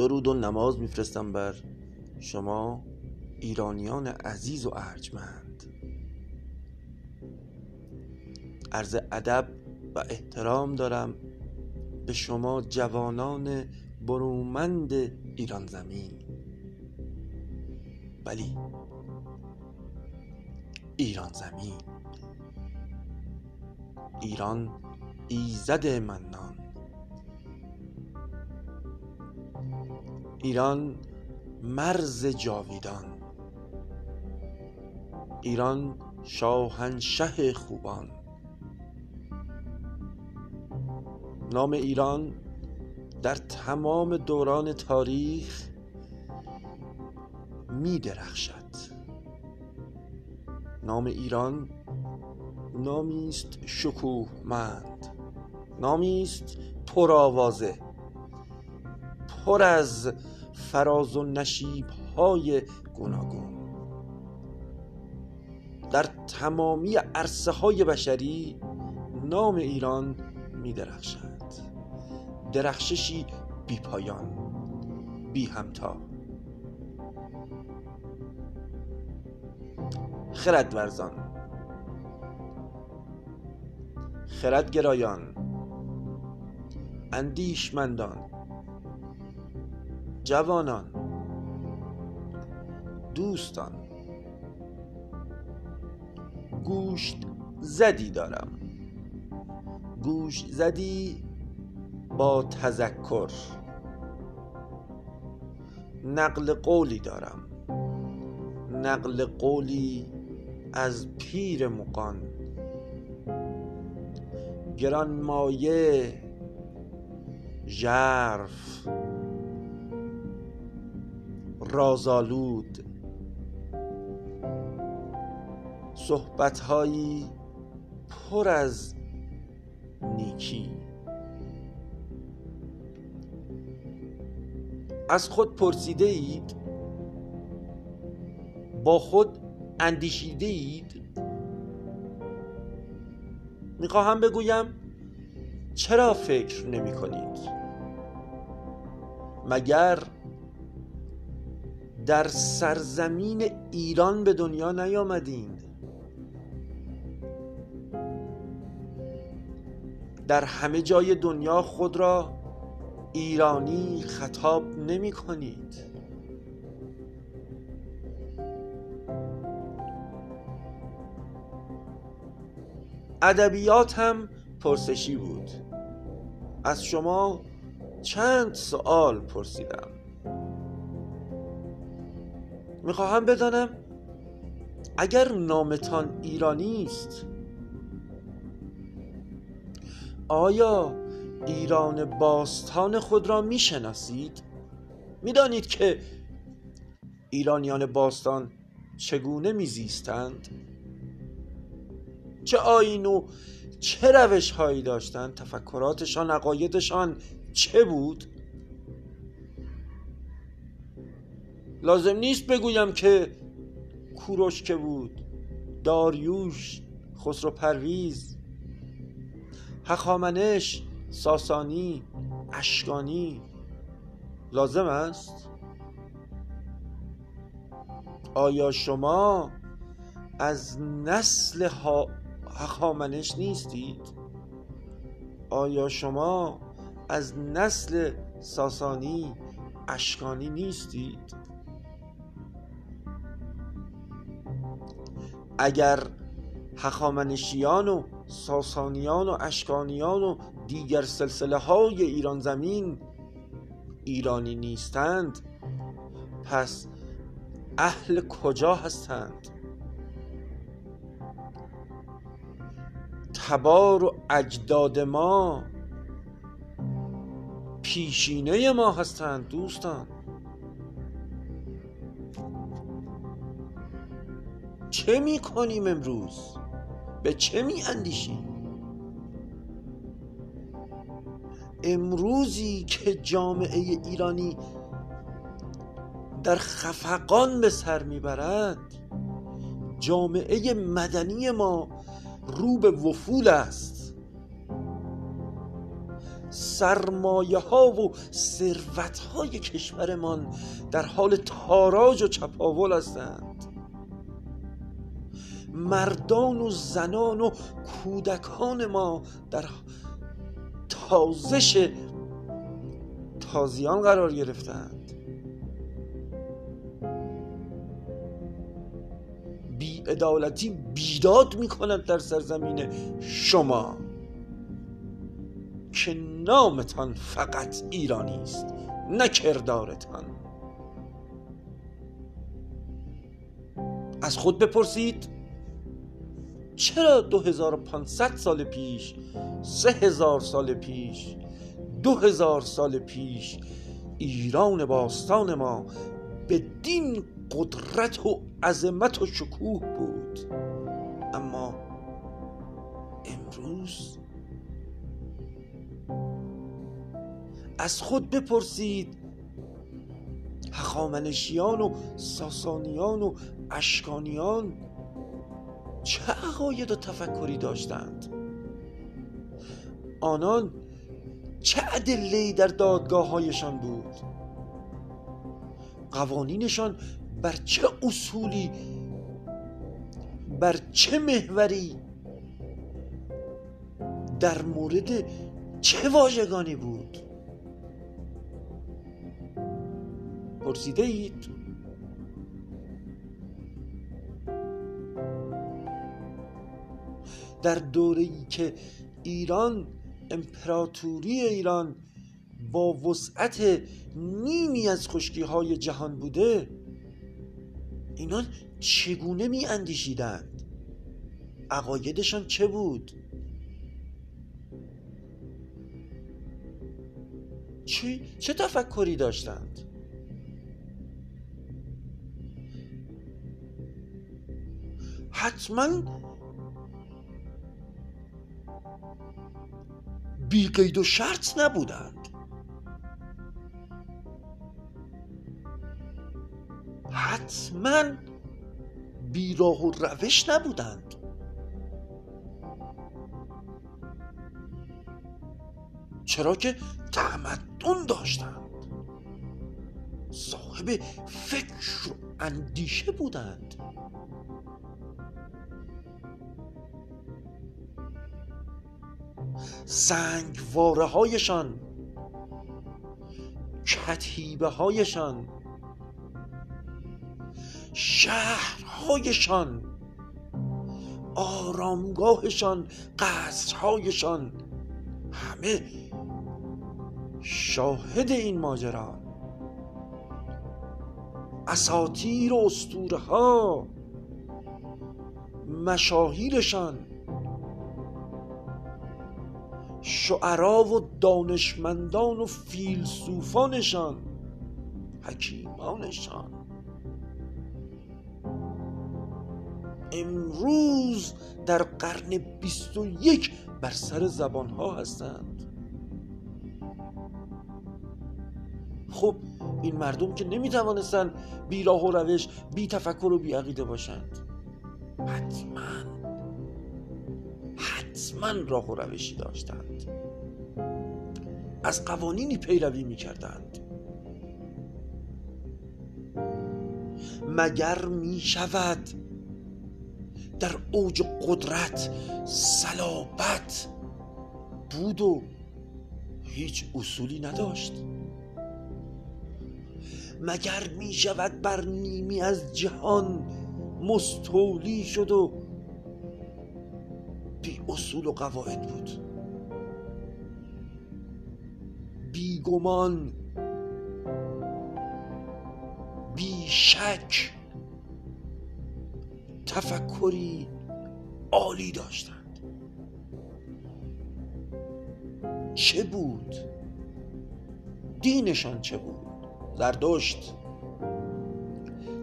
درود و نماز میفرستم بر شما ایرانیان عزیز و ارجمند. عرض ادب و احترام دارم به شما جوانان برومند ایران زمین. بلی ایران زمین. ایران ایزد منان. ایران مرز جاویدان. ایران شاهنشه خوبان. نام ایران در تمام دوران تاریخ می درخشد. نام ایران نامی است شکوهمند. نامی است پرآوازه پر از فراز و نشیب های گوناگون. در تمامی عرصه های بشری نام ایران می درخشد درخششی بی پایان بی همتا خرد ورزان خرد گرایان اندیشمندان. جوانان دوستان. گوشت زدی دارم. گوش زدی با تذکر. نقل قولی دارم. نقل قولی از پیر مقان گرانمایه ژرف. رازآلود. صحبتهایی پر از نیکی. از خود پرسیده اید با خود اندیشیده اید؟ می‌خواهم بگویم چرا فکر نمی کنید مگر در سرزمین ایران به دنیا نیامدین. در همه جای دنیا خود را ایرانی خطاب نمی کنید. ادبیات هم پرسشی بود. از شما چند سوال پرسیدم. می‌خواهم بدانم اگر نامتان ایرانی است آیا ایران باستان خود را می‌شناسید؟ می‌دانید که ایرانیان باستان چگونه میزیستند؟ چه آین و چه روش هایی داشتند؟ تفکراتشان عقایدشان چه بود؟ لازم نیست بگویم که کوروش که بود داریوش خسرو پرویز هخامنش ساسانی اشکانی لازم است؟ آیا شما از نسل هخامنش نیستید؟ آیا شما از نسل ساسانی اشکانی نیستید؟ اگر هخامنشیان و ساسانیان و اشکانیان و دیگر سلسله های ایران زمین ایرانی نیستند پس اهل کجا هستند؟ تبار و اجداد ما پیشینه ما هستند دوستان. چه می کنیم امروز؟ به چه می اندیشیم امروزی که جامعه ایرانی در خفقان به سر می‌برد جامعه مدنی ما رو به وفول است. سرمایه ها و ثروت های کشورمان در حال تاراج و چپاول هستند. مردان و زنان و کودکان ما در تازش تازیان قرار گرفتند. بیعدالتی بیداد می‌کنند در سرزمین شما که نامتان فقط ایرانی است نه کردارتان. از خود بپرسید چرا 2500 سال پیش 3000 سال پیش 2000 سال پیش ایران باستان ما به دین قدرت و عظمت و شکوه بود؟ اما امروز از خود بپرسید هخامنشیان و ساسانیان و اشکانیان چه عقاید و تفکری داشتند؟ آنان چه ادله‌ای در دادگاه هایشان بود؟ قوانینشان بر چه اصولی بر چه محوری در مورد چه واژگانی بود؟ پرسیده اید در دوره ای که ایران امپراتوری ایران با وسعت نیمی از خشکی های جهان بوده اینان چگونه می اندیشیدند عقایدشان چه بود؟ چه, چه تفکری داشتند؟ حتما بی قید و شرط نبودند. حتما بی راه و روش نبودند. چرا که تمدن داشتند. صاحب فکر و اندیشه بودند. سنگواره هایشان کتیبه هایشان شهرهایشان آرامگاهشان قصرهایشان همه شاهد این ماجرا. اساتیر و اسطوره ها مشاهیرشان شعرا و دانشمندان و فیلسوفانشان حکیمانشان. امروز در قرن بیست و یک بر سر زبانها هستند. خب این مردم که نمی‌توانستن بی راه و روش بی تفکر و بی عقیده باشند. حتما. حتما راه و روشی داشتند. از قوانینی پیروی می کردند مگر می شود در اوج قدرت صلابت بود و هیچ اصولی نداشت؟ مگر می شود بر نیمی از جهان مستولی شد و بی اصول و قواعد بود. بی گمان بی شک تفکری عالی داشتند. چه بود؟ دینشان چه بود؟ زردشت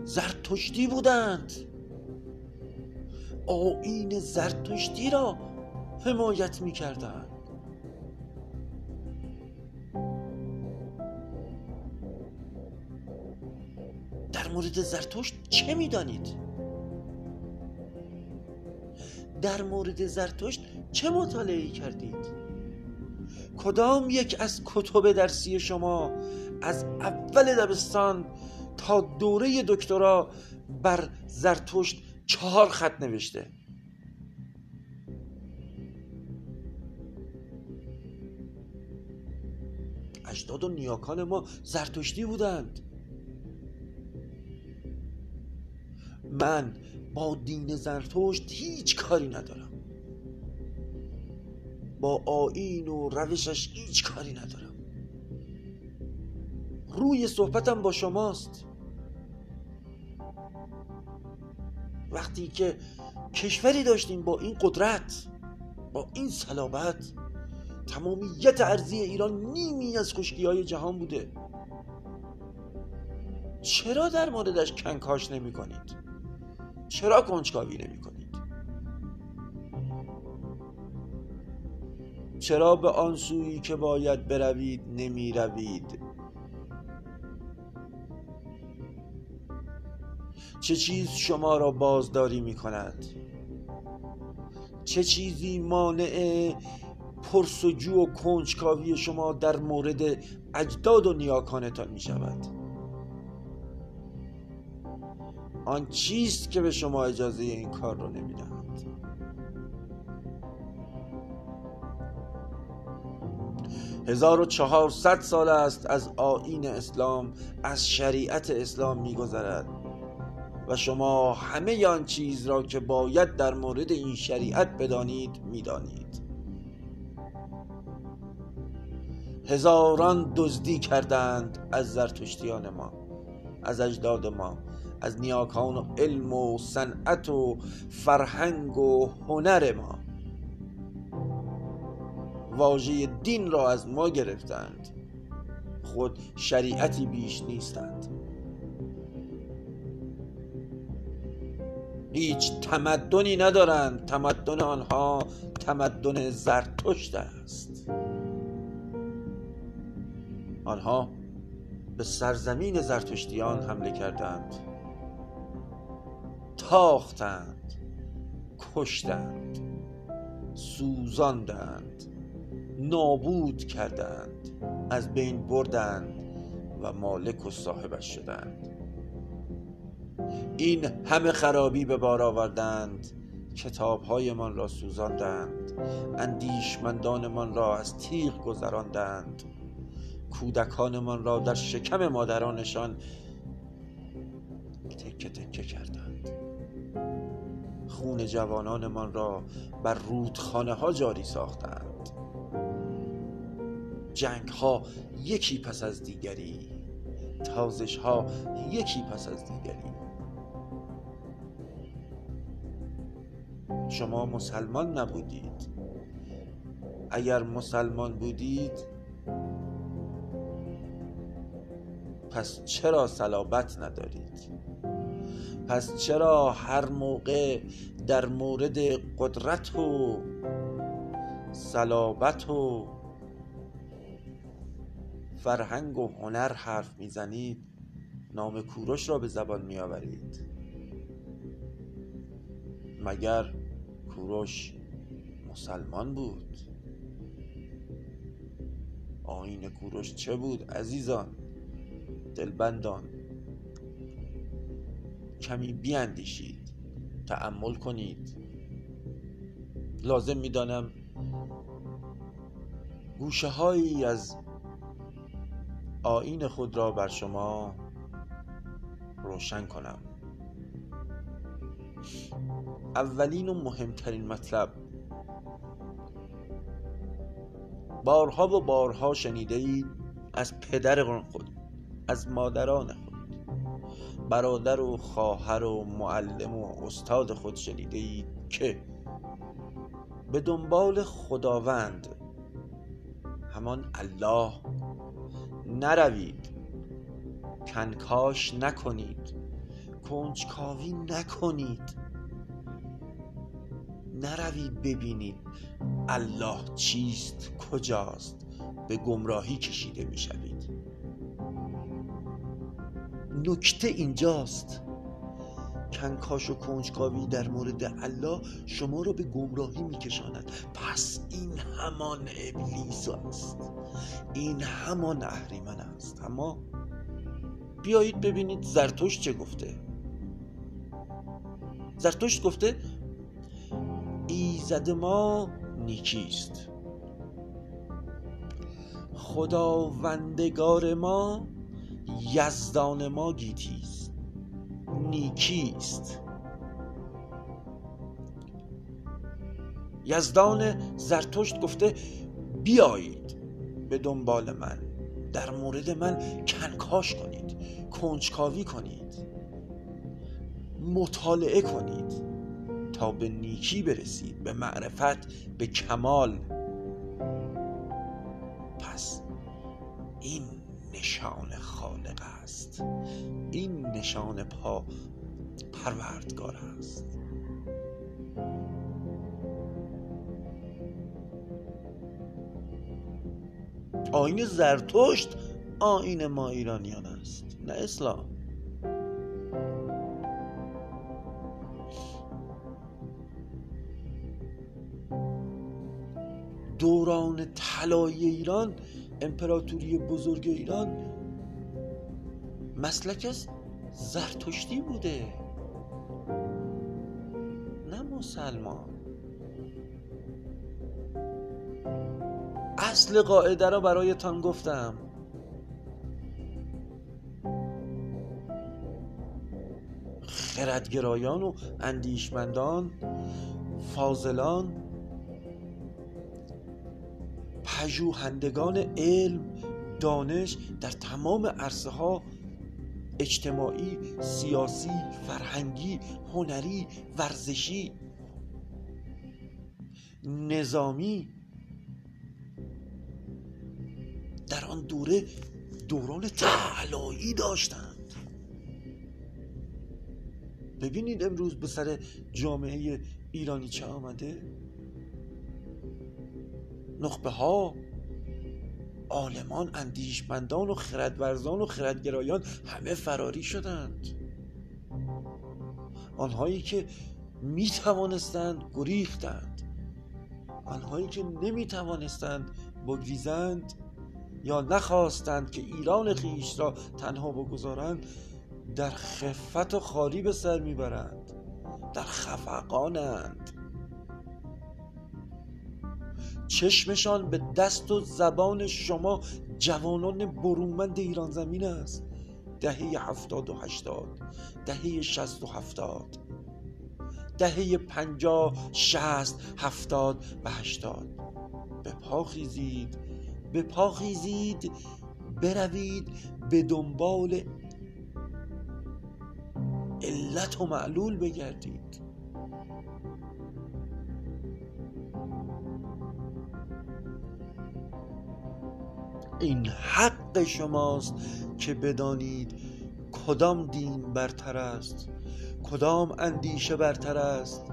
زرتشتی بودند. آین زرتشتی را حمایت می کردند در مورد زرتشت چه می دانید؟ در مورد زرتشت چه مطالعه کردید؟ کدام یک از کتب درسی شما از اول دبستان تا دوره دکترا بر زرتشت چهار خط نوشته. اجداد و نیاکان ما زرتشتی بودند. من با دین زرتشت هیچ کاری ندارم. با آین و روشش هیچ کاری ندارم. روی صحبتم با شماست. وقتی که کشوری داشتیم با این قدرت با این صلابت تمامیت ارزی ایران نیمی از خشکی های جهان بوده چرا در موردش کنکاش نمی کنید؟ چرا کنجکاوی نمی کنید؟ چرا به آن سویی که باید بروید نمی روید؟ چه چیز شما را بازداری می کند؟ چه چیزی مانع پرسجو و کنجکاوی شما در مورد اجداد و نیاکانتان می شود آن چیست که به شما اجازه این کار رو نمی دهند هزار و چهارصد سال است از آین اسلام از شریعت اسلام میگذرد. و شما همه آن چیز را که باید در مورد این شریعت بدانید می‌دانید. هزاران دزدی کردند از زرتشتیان ما از اجداد ما از نیاکان و علم و صنعت و فرهنگ و هنر ما. واژه دین را از ما گرفتند. خود شریعتی بیش نیستند. هیچ تمدنی ندارند تمدن آنها تمدن زرتشت است. آنها به سرزمین زرتشتیان حمله کردند. تاختند کشتند سوزاندند نابود کردند از بین بردند و مالک و صاحبش شدند. این همه خرابی به بار آوردند کتابهایمان را سوزاندند اندیشمندانمان را از تیغ گذراندند کودکانمان را در شکم مادرانشان تکه تکه کردند. خون جوانانمان را بر رودخانه ها جاری ساختند. جنگ ها یکی پس از دیگری تازش ها یکی پس از دیگری. شما مسلمان نبودید. اگر مسلمان بودید پس چرا صلابت ندارید؟ پس چرا هر موقع در مورد قدرت و صلابت و فرهنگ و هنر حرف می‌زنید نام کوروش را به زبان میآورید؟ مگر کوروش مسلمان بود؟ آین کوروش چه بود عزیزان دلبندان؟ کمی بیاندیشید تأمل کنید. لازم می‌دانم گوشه هایی از آین خود را بر شما روشن کنم. اولین و مهمترین مطلب. بارها و بارها شنیده اید از پدر خود از مادران خود. برادر و خواهر و معلم و استاد خود شنیده اید که به دنبال خداوند همان الله نروید کنکاش نکنید کنجکاوی نکنید. نروید ببینید الله چیست کجاست به گمراهی کشیده می‌شوید. نکته اینجاست. کنکاش و کنجکاوی در مورد الله شما را به گمراهی میکشاند. پس این همان ابلیس است. این همان اهریمن است. اما بیایید ببینید زرتشت چه گفته؟ زرتشت گفته ایزد ما نیکیست. خداوندگار ما یزدان ما گیتیست. نیکیست. یزدان زرتشت گفته بیایید به دنبال من. در مورد من کنکاش کنید کنجکاوی کنید. مطالعه کنید. تا به نیکی برسید به معرفت به کمال. پس این نشان خالق است. این نشان پا پروردگار است. آین زرتشت آین ما ایرانیان است نه اسلام. دوران طلایی ایران امپراتوری بزرگ ایران مسلک زرتشتی بوده. نه مسلمان. اصل قاعده را برایتان گفتم. خردگرایان و اندیشمندان فاضلان پژوهندگان علم دانش در تمام عرصه ها اجتماعی سیاسی فرهنگی هنری ورزشی نظامی در آن دوره دوران طلایی داشتند. ببینید امروز به سر جامعه ایرانی چه آمده؟ نخبه ها. عالمان اندیشمندان و خردورزان و خردگرایان همه فراری شدند. آنهایی که می توانستند گریختند. آنهایی که نمی توانستند بگریزند یا نخواستند که ایران خیش را تنها بگذارند در خفت و خاری به سر می‌برند. در خفقانند. چشمشان به دست و زبان شما جوانان برومند ایران زمین است. دهه هفتاد و هشتاد دهه شست و هفتاد دهه پنجاه شست هفتاد و هشتاد. به پا خیزید به پا خیزید بروید به دنبال علت و معلول بگردید. این حق شماست که بدانید کدام دین برتر است کدام اندیشه برتر است.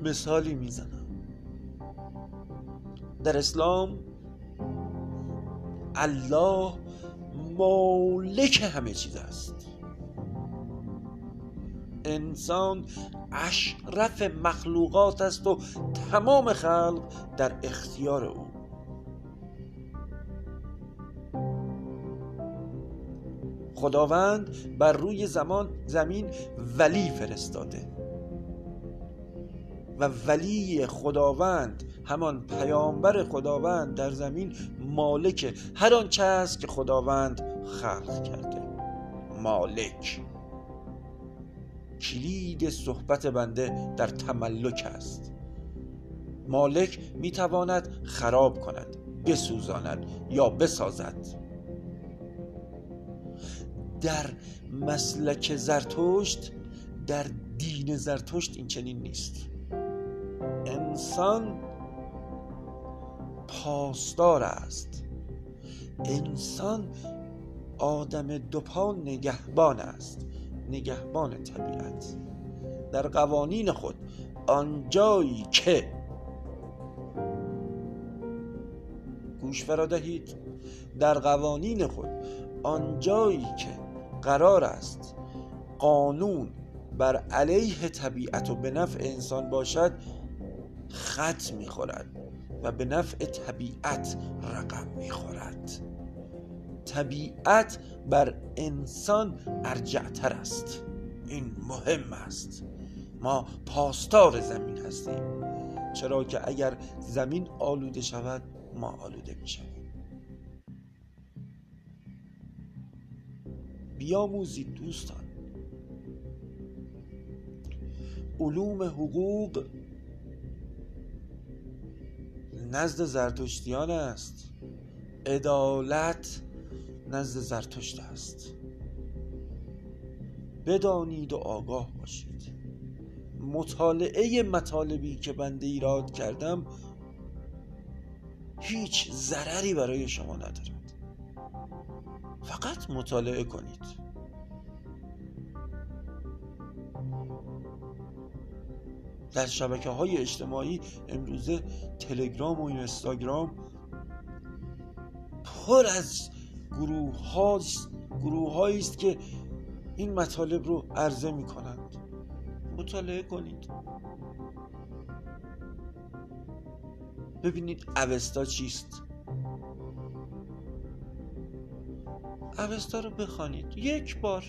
مثالی می‌زنم. در اسلام الله مالک همه چیز است. انسان اشرف مخلوقات است و تمام خلق در اختیار او. خداوند بر روی زمان زمین ولی فرستاده. و ولی خداوند همان پیامبر خداوند در زمین مالک. هر آنچه است که خداوند خلق کرده. مالک. کلید صحبت بنده در تملک است. مالک می‌تواند خراب کند بسوزاند یا بسازد. در مسلک زرتشت در دین زرتشت این چنین نیست. انسان پاسدار است. انسان آدم دوپا نگهبان است. نگهبان طبیعت. در قوانین خود آنجایی که گوش فرا دهید در قوانین خود آنجایی که قرار است قانون بر علیه طبیعت و به نفع انسان باشد خط می‌خورد و به نفع طبیعت رقم می‌خورد. طبیعت بر انسان ارجعتر است. این مهم است. ما پاسدار زمین هستیم. چرا که اگر زمین آلوده شود ما آلوده می شود بیاموزید دوستان. علوم حقوق نزد زرتشتیان است. عدالت نزد زرتشت است. بدانید و آگاه باشید. مطالعه مطالبی که بنده ایراد کردم هیچ ضرری برای شما ندارد. فقط مطالعه کنید. در شبکه های اجتماعی امروزه تلگرام و اینستاگرام پر از گروه گروه است که این مطالب رو عرضه می کنند مطالعه کنید. ببینید اوستا چیست. اوستا رو بخوانید. یک بار.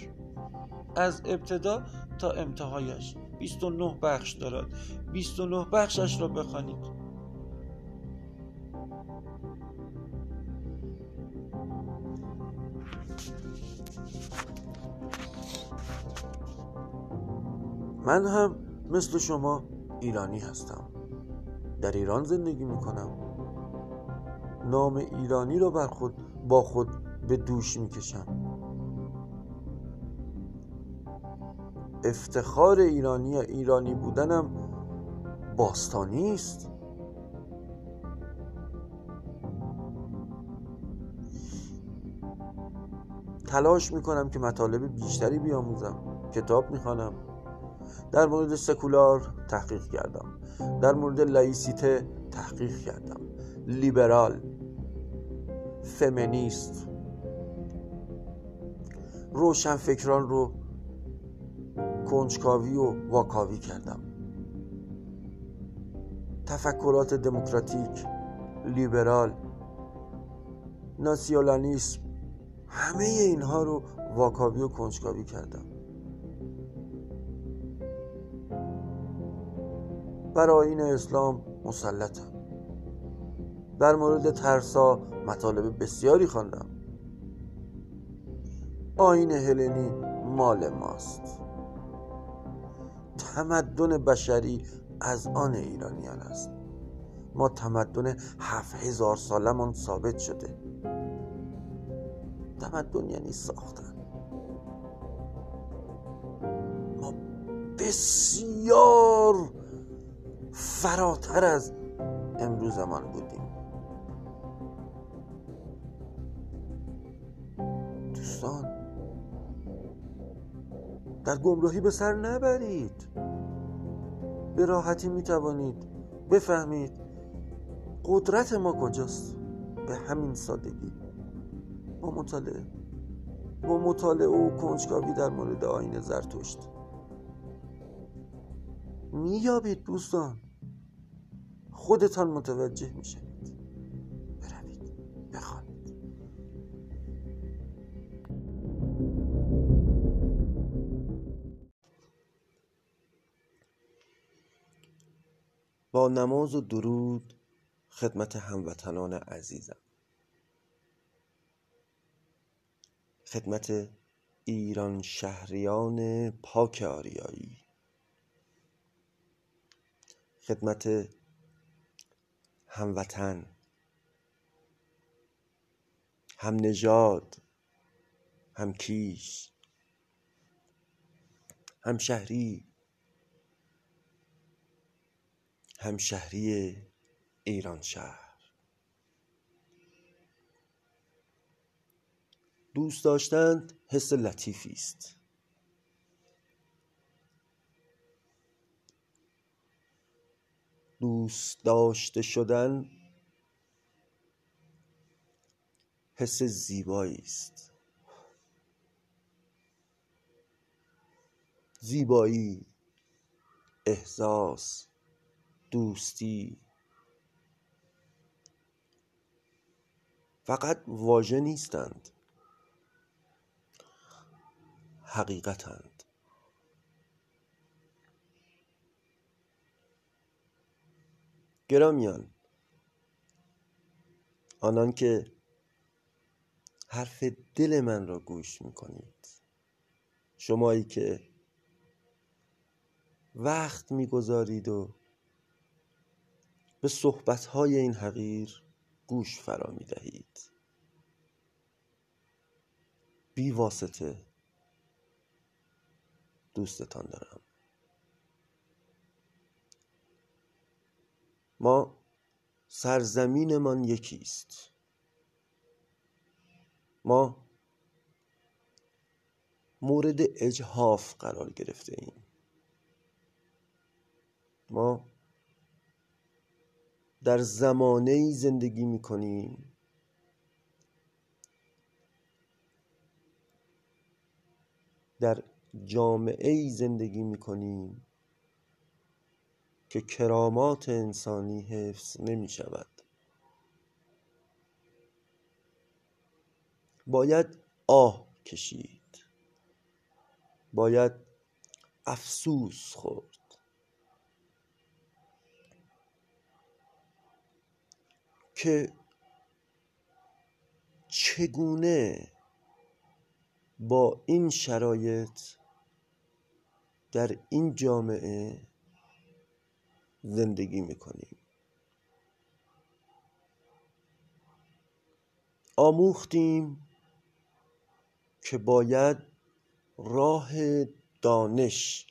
از ابتدا تا انتهایش. 29 بخش دارد. 29 بخشش را بخوانید. من هم مثل شما ایرانی هستم. در ایران زندگی می کنم نام ایرانی را بر خود با خود به دوش می کشم افتخار ایرانی یا ایرانی بودنم باستانی است. تلاش می‌کنم که مطالب بیشتری بیاموزم. کتاب می‌خوانم. در مورد سکولار تحقیق کردم. در مورد لایسیته تحقیق کردم. لیبرال. فمینیست. روشن فکران رو کنجکاوی و واکاوی کردم. تفکرات دموکراتیک لیبرال ناسیولانیسم همه اینها رو واکاوی و کنجکاوی کردم. بر آین اسلام مسلطم. در مورد ترسا مطالب بسیاری خواندم. آین هلنی مال ماست. تمدن بشری از آن ایرانیان است. ما تمدن هفت هزار سالمان ثابت شده. تمدن یعنی ساختن. ما بسیار فراتر از امروزمان بودیم. دوستان در گمراهی به سر نبرید. به راحتی می توانید بفهمید قدرت ما کجاست. به همین سادگی. با مطالعه. با مطالعه و کنجکاوی در مورد آین زرتشت. میابید دوستان. خودتان متوجه می‌شوید. بروید. بخوانید. با نماز و درود خدمت هموطنان عزیزم. خدمت ایران شهریان پاک آریایی. خدمت هموطن. هم نژاد هم کیش هم شهری هم شهری ایران شهر. دوست داشتن حس لطیفی است. دوست داشته شدن حس زیبایی است. زیبایی احساس دوستی. فقط واژه نیستند. حقیقتند گرامیان آنان که حرف دل من را گوش می‌کنید شمایی که وقت می‌گذارید و به صحبتهای این حقیر گوش فرا می‌دهید. بی واسطه دوستتان دارم. ما سرزمینمان یکیست ما مورد اجهاف قرار گرفته ایم. ما در زمانه زندگی می کنیم در جامعه ای زندگی می کنیم که کرامات انسانی حفظ نمی شود باید آه کشید. باید افسوس خورد. که چگونه با این شرایط در این جامعه زندگی می‌کنیم. آموختیم که باید راه دانش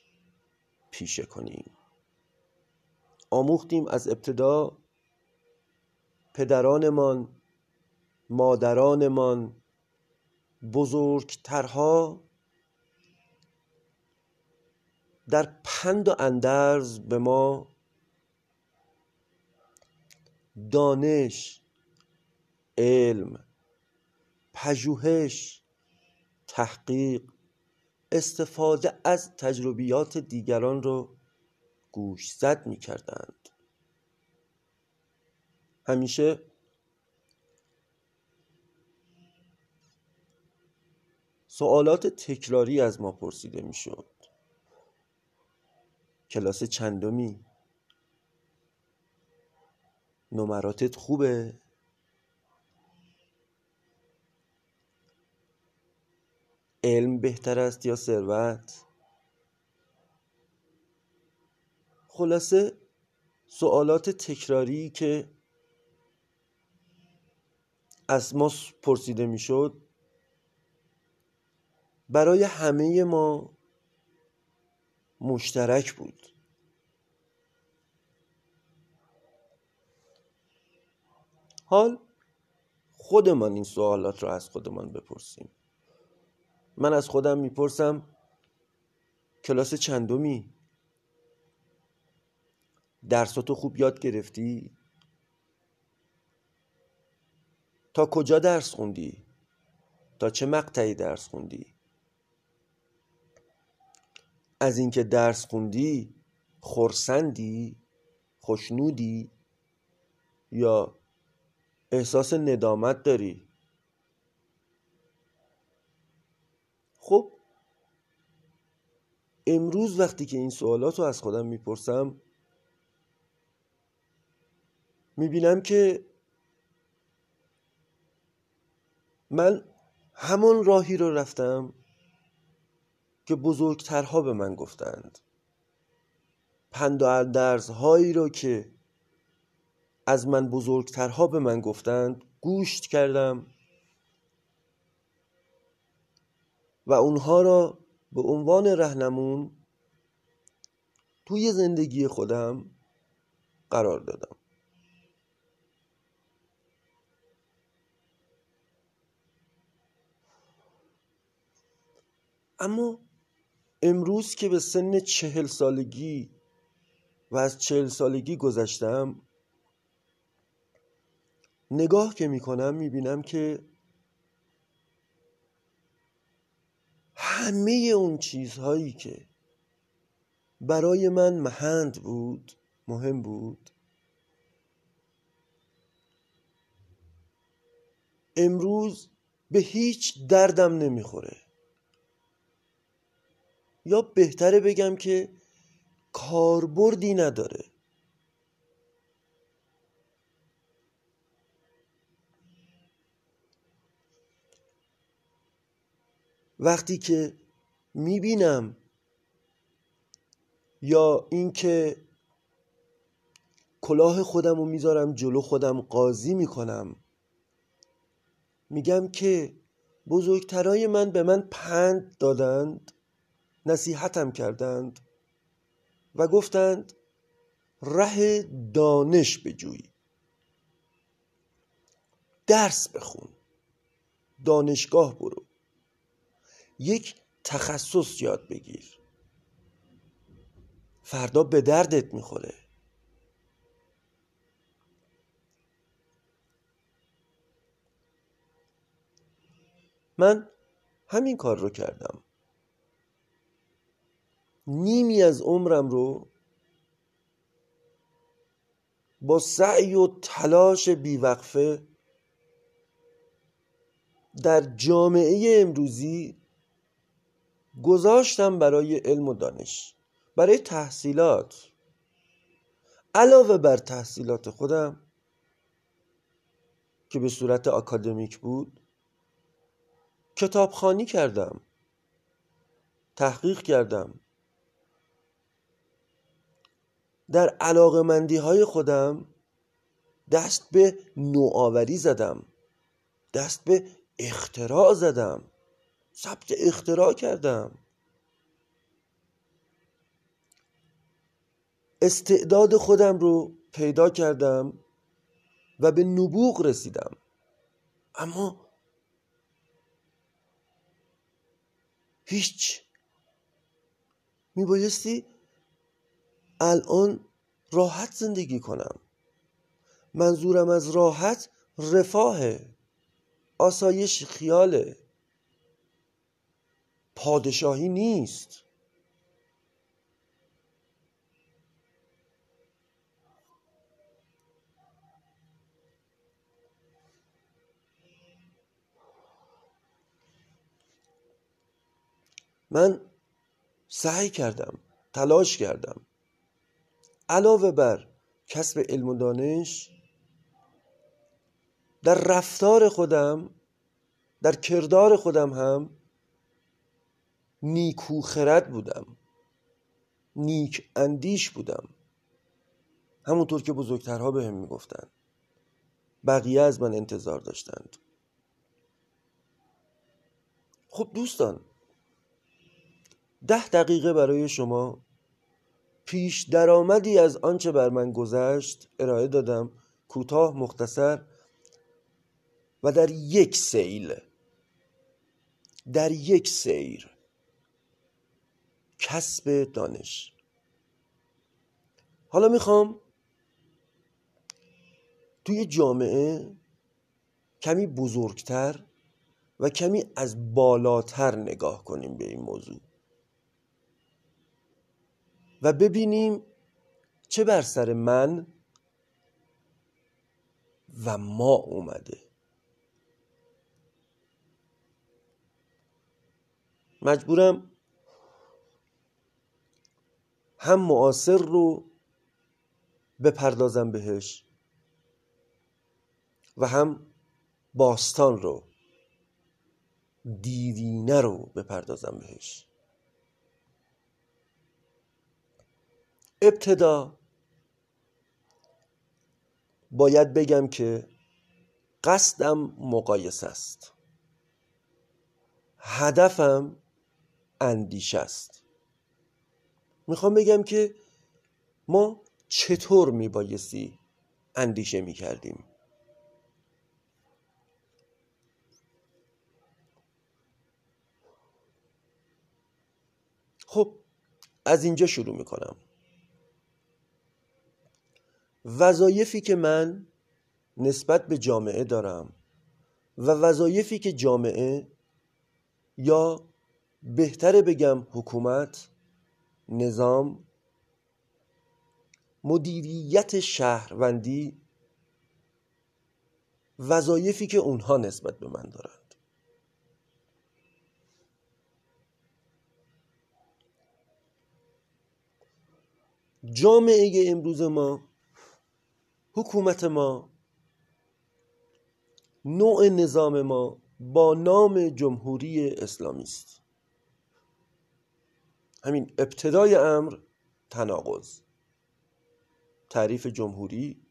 پیشه کنیم. آموختیم از ابتدا پدرانمان مادرانمان بزرگترها در پند و اندرز به ما دانش علم پژوهش تحقیق استفاده از تجربیات دیگران رو گوشزد می کردند همیشه سوالات تکراری از ما پرسیده می‌شد. کلاس چندمی. نمراتت خوبه؟ علم بهتر است یا ثروت؟ خلاصه سوالات تکراری که از ما پرسیده می‌شد برای همه ما مشترک بود. حال خودمان این سوالات را از خودمان بپرسیم. من از خودم می‌پرسم کلاس چندمی؟ درساتو خوب یاد گرفتی؟ تا کجا درس خوندی؟ تا چه مقطعی درس خوندی؟ از اینکه درس خوندی خورسندی خوشنودی یا احساس ندامت داری؟ خب امروز وقتی که این سوالات رو از خودم می‌پرسم می‌بینم که من همون راهی رو رفتم که بزرگترها به من گفتند. پند و هایی رو که از من بزرگترها به من گفتند گوشت کردم و اونها را به عنوان رهنمون توی زندگی خودم قرار دادم. اما امروز که به سن چهل سالگی و از چهل سالگی گذشتم نگاه که می‌کنم می‌بینم که همه اون چیزهایی که برای من مهند بود مهم بود امروز به هیچ دردم نمی‌خوره. یا بهتره بگم که کاربردی نداره. وقتی که می‌بینم یا اینکه کلاه خودم رو می‌ذارم جلو خودم قاضی می‌کنم میگم که بزرگترای من به من پند دادند. نصیحتم کردند و گفتند ره دانش بجوی درس بخون دانشگاه برو یک تخصص یاد بگیر فردا به دردت می‌خوره. من همین کار رو کردم. نیمی از عمرم رو با سعی و تلاش بیوقفه در جامعه امروزی گذاشتم برای علم و دانش برای تحصیلات. علاوه بر تحصیلات خودم که به صورت آکادمیک بود کتابخانی کردم تحقیق کردم. در علاقمندی های خودم دست به نوآوری زدم دست به اختراع زدم ثبت اختراع کردم. استعداد خودم رو پیدا کردم و به نبوغ رسیدم. اما هیچ میبایستی الان راحت زندگی کنم. منظورم از راحت رفاهه. آسایش خیاله. پادشاهی نیست. من سعی کردم تلاش کردم. علاوه بر کسب علم و دانش در رفتار خودم در کردار خودم هم نیکو خرد بودم نیک اندیش بودم. همونطور که بزرگترها به هم می‌گفتن. بقیه از من انتظار داشتند. خب دوستان ده دقیقه برای شما پیش درآمدی از آنچه بر من گذشت ارائه دادم کوتاه مختصر و در یک سیل. در یک سیر. کسب دانش. حالا می‌خوام توی جامعه کمی بزرگتر و کمی از بالاتر نگاه کنیم به این موضوع. و ببینیم چه بر سر من و ما اومده. مجبورم هم معاصر رو بپردازم بهش و هم باستان رو دیرینه رو بپردازم بهش. ابتدا باید بگم که قصدم مقایسه است. هدفم اندیشه است. می‌خوام بگم که ما چطور میبایستی اندیشه می‌کردیم؟ خب از اینجا شروع می‌کنم. وظایفی که من نسبت به جامعه دارم و وظایفی که جامعه یا بهتره بگم حکومت نظام مدیریت شهروندی وظایفی که اونها نسبت به من دارند. جامعه امروز ما حکومت ما نوع نظام ما با نام جمهوری اسلامی است. همین ابتدای امر تناقض تعریف جمهوری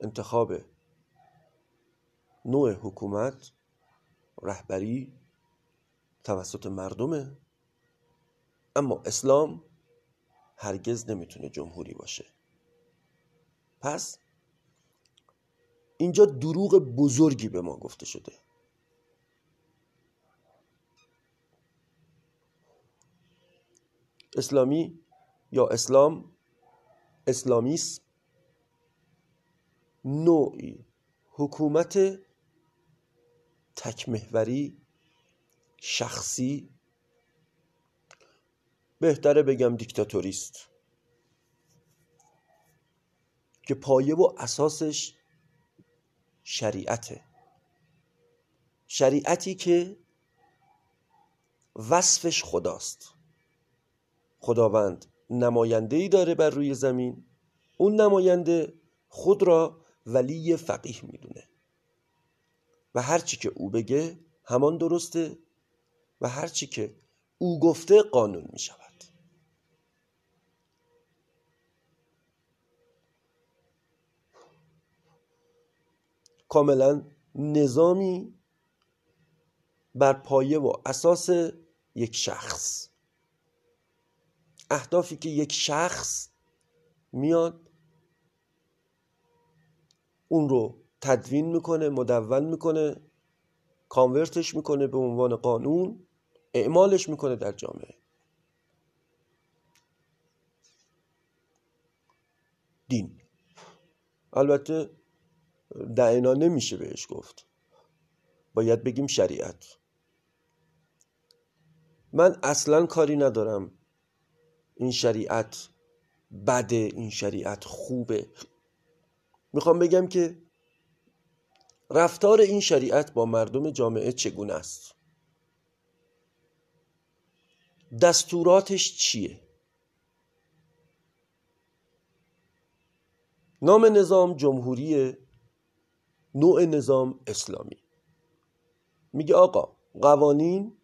انتخاب نوع حکومت رهبری توسط مردمه. اما اسلام هرگز نمی‌تونه جمهوری باشه. پس اینجا دروغ بزرگی به ما گفته شده. اسلامی یا اسلام اسلامیسم نوعی حکومت تکمهوری شخصی بهتره بگم دیکتاتوریست. که پایه و اساسش شریعته. شریعتی که وصفش خداست. خداوند نماینده ای داره بر روی زمین. اون نماینده خود را ولی فقیه می‌دونه. و هرچی که او بگه همان درسته و هرچی که او گفته قانون می شود کاملا نظامی بر پایه و اساس یک شخص. اهدافی که یک شخص میاد اون رو تدوین می‌کنه مدون می‌کنه کانورتش می‌کنه به عنوان قانون اعمالش می‌کنه در جامعه. دین. البته دعینا نمیشه بهش گفت. باید بگیم شریعت. من اصلا کاری ندارم. این شریعت بده این شریعت خوبه. می‌خوام بگم که رفتار این شریعت با مردم جامعه چگونه است؟ دستوراتش چیه؟ نام نظام جمهوری نوع نظام اسلامی. میگه آقا قوانین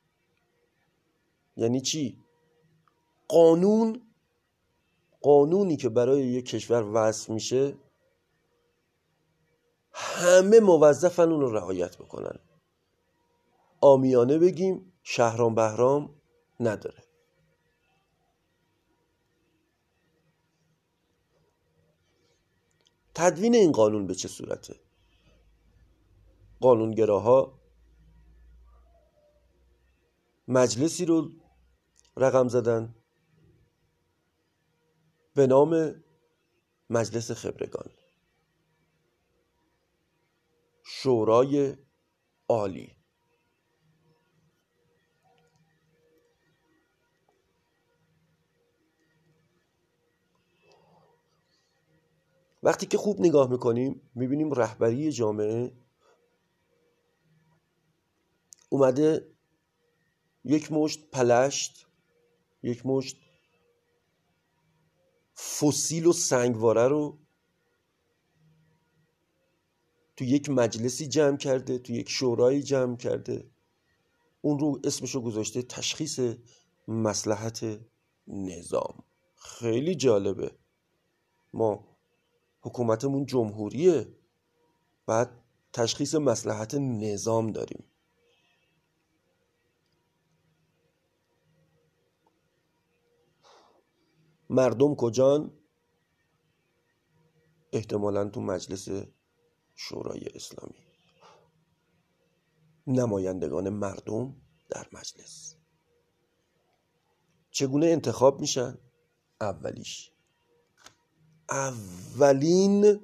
یعنی چی؟ قانون قانونی که برای یک کشور وضع میشه همه موظفن اون رو رعایت بکنن. آمیانه بگیم شهرام بهرام نداره. تدوین این قانون به چه صورته؟ قانونگراها مجلسی رو رقم زدن به نام مجلس خبرگان. شورای عالی. وقتی که خوب نگاه می‌کنیم می‌بینیم رهبری جامعه اومده یک مشت پلشت یک مشت فسیل و سنگواره رو تو یک مجلسی جمع کرده تو یک شورایی جمع کرده. اون رو اسمشو گذاشته تشخیص مسلحت نظام. خیلی جالبه. ما حکومتمون جمهوریه بعد تشخیص مسلحت نظام داریم. مردم کجان؟ احتمالا تو مجلس شورای اسلامی. نمایندگان مردم در مجلس. چگونه انتخاب میشن؟ اولیش. اولین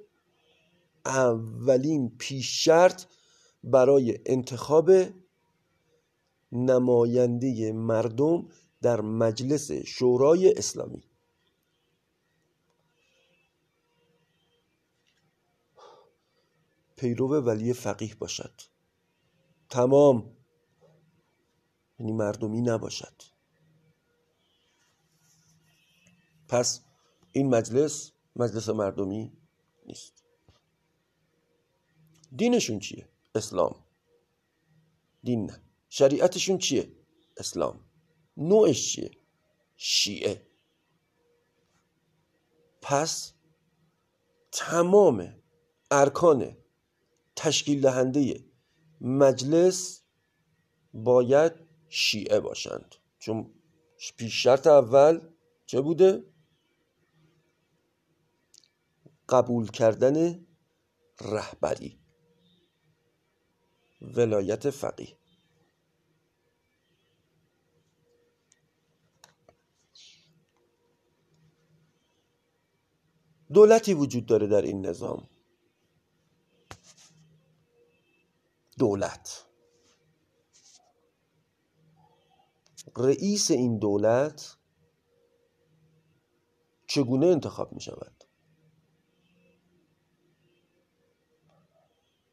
اولین پیش شرط برای انتخاب نماینده مردم در مجلس شورای اسلامی. پیرو ولی فقیه باشد. تمام. یعنی مردمی نباشد. پس این مجلس مجلس مردمی نیست. دینشون چیه؟ اسلام. دین نه. شریعتشون چیه؟ اسلام. نوعش چیه؟ شیعه. پس تمام ارکان تشکیل دهنده مجلس باید شیعه باشند. چون پیش شرط اول چه بوده؟ قبول کردن رهبری. ولایت فقیه. دولتی وجود داره در این نظام. دولت. رئیس این دولت چگونه انتخاب می شود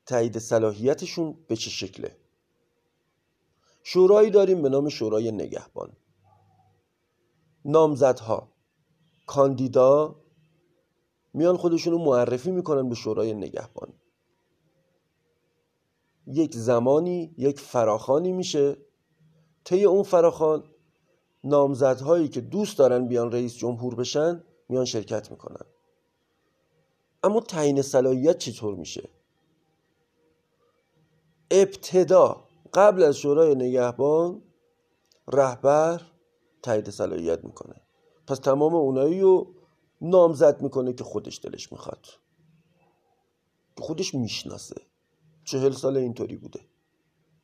تایید صلاحیتشون به چه شکله؟ شورایی داریم به نام شورای نگهبان. نامزدها کاندیدا میان خودشون رو معرفی می‌کنن به شورای نگهبان. یک زمانی یک فراخانی میشه. طی اون فراخان نامزدهایی که دوست دارن بیان رئیس جمهور بشن میان شرکت می‌کنن. اما تعیین صلاحیت چطور میشه؟ ابتدا قبل از شورای نگهبان رهبر تایید صلاحیت می‌کنه. پس تمام اونایی رو نامزد می‌کنه که خودش دلش می‌خواد. که خودش می‌شناسه. چهل سال اینطوری بوده.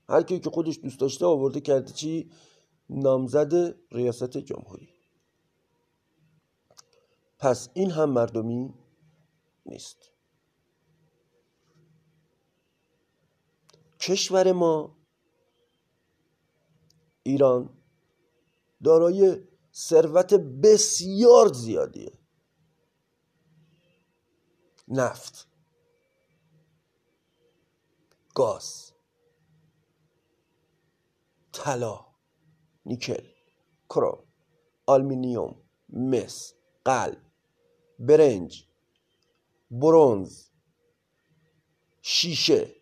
هر کی که خودش دوست داشته آورده کرده چی؟ نامزد ریاست جمهوری. پس این هم مردمی نیست. کشور ما ایران دارای ثروت بسیار زیادیه. نفت. گاز طلا نیکل کروم آلمینیوم مس قلب برنج برونز شیشه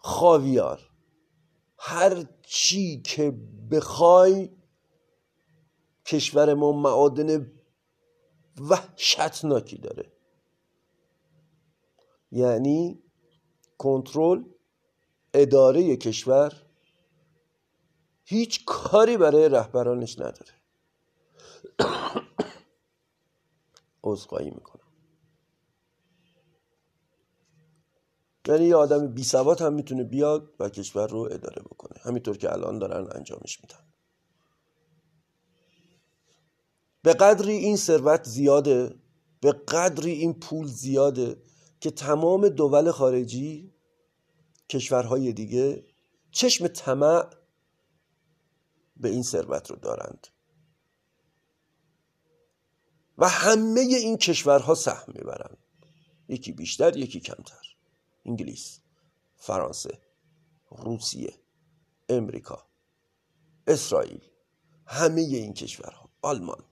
خاویار. هر چی که بخوای کشور ما معادن وحشتناکی داره. یعنی کنترل اداره کشور هیچ کاری برای رهبرانش نداره. عذرخواهی می‌کنم. یعنی یه آدم بی سواد هم می‌تونه بیاد و کشور رو اداره بکنه. همینطور که الان دارن انجامش میدن. به قدری این ثروت زیاده به قدری این پول زیاده که تمام دول خارجی کشورهای دیگه چشم طمع به این ثروت رو دارند. و همه این کشورها سهم می‌برند. یکی بیشتر یکی کمتر. انگلیس فرانسه روسیه امریکا اسرائیل همه این کشورها آلمان.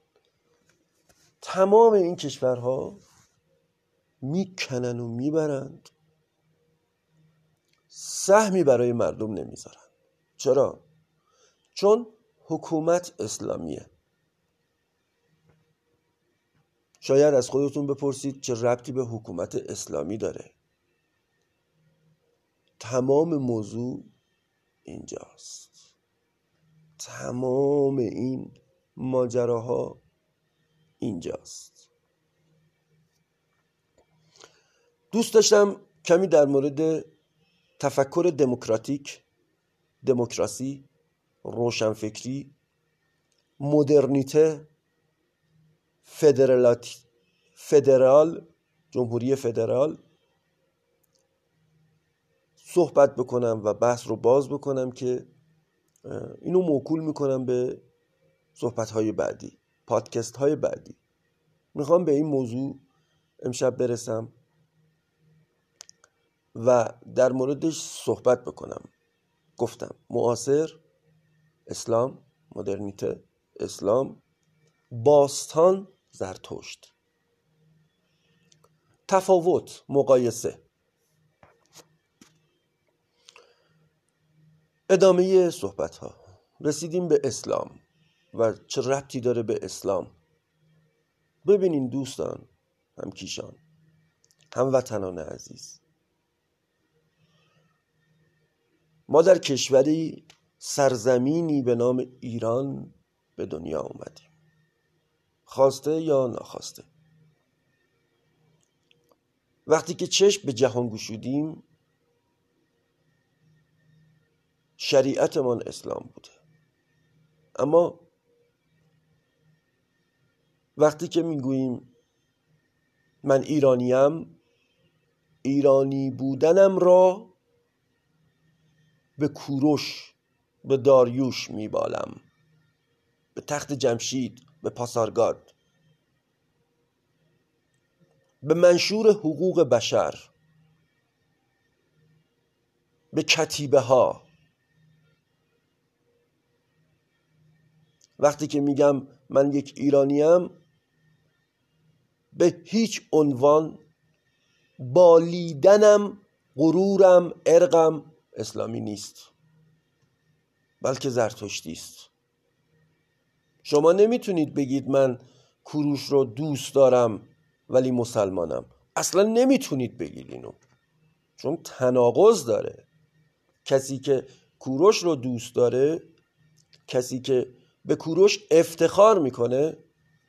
تمام این کشورها می‌کنن و می‌برند. سهمی برای مردم نمی‌ذارن. چرا؟ چون حکومت اسلامیه. شاید از خودتون بپرسید چه ربطی به حکومت اسلامی داره. تمام موضوع اینجاست. تمام این ماجراها اینجاست. دوست داشتم کمی در مورد تفکر دموکراتیک دموکراسی روشنفکری مدرنیته فدرال جمهوری فدرال صحبت بکنم و بحث رو باز بکنم که اینو موکول می‌کنم به صحبت های بعدی پادکست های بعدی. می‌خوام به این موضوع امشب برسم. و در موردش صحبت بکنم. گفتم معاصر اسلام مدرنیته اسلام باستان زرتشت. تفاوت مقایسه. ادامه صحبت ها رسیدیم به اسلام و چه ربطی داره به اسلام؟ ببینین دوستان همکیشان هموطنان عزیز. ما در کشوری سرزمینی به نام ایران به دنیا اومدیم خواسته یا ناخواسته. وقتی که چشم به جهان گشودیم شریعتمان اسلام بوده. اما وقتی که می‌گوییم من ایرانیم ایرانی بودنم را به کوروش به داریوش میبالم. به تخت جمشید به پاسارگاد. به منشور حقوق بشر. به کتیبه ها وقتی که میگم من یک ایرانیم به هیچ عنوان بالیدنم غرورم ارقم اسلامی نیست بلکه زرتشتی است. شما نمی‌تونید بگید من کوروش رو دوست دارم ولی مسلمانم. اصلا نمی‌تونید بگید اینو چون تناقض داره. کسی که کوروش رو دوست داره کسی که به کوروش افتخار می‌کنه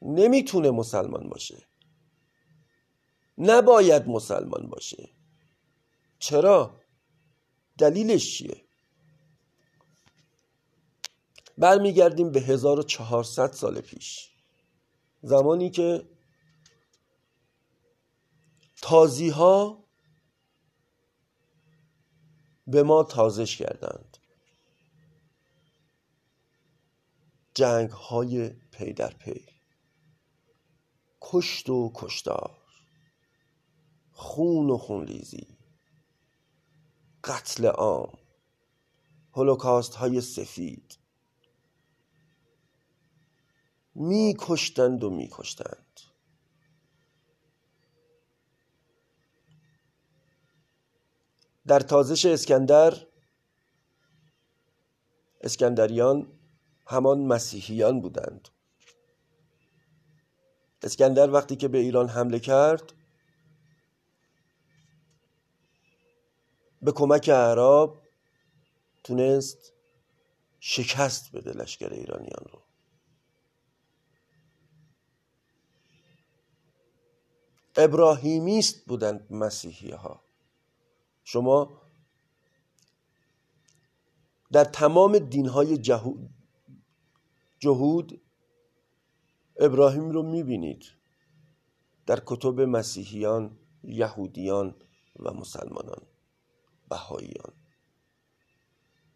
نمی‌تونه مسلمان باشه. نباید مسلمان باشه. چرا؟ دلیلش چیه؟ برمیگردیم به 1400 سال پیش. زمانی که تازی ها به ما تازش کردند. جنگ های پی در پی. کشت و کشتار. خون و خونریزی. قتل عام. هولوکاست های سفید. میکشتند و میکشتند. در تازش اسکندر اسکندریان همان مسیحیان بودند. اسکندر وقتی که به ایران حمله کرد به کمک عرب تونست شکست بده لشکر ایرانیان رو. ابراهیمیست بودند مسیحی ها شما در تمام دین های جهود ابراهیم رو می‌بینید. در کتب مسیحیان یهودیان و مسلمانان. بهاییان.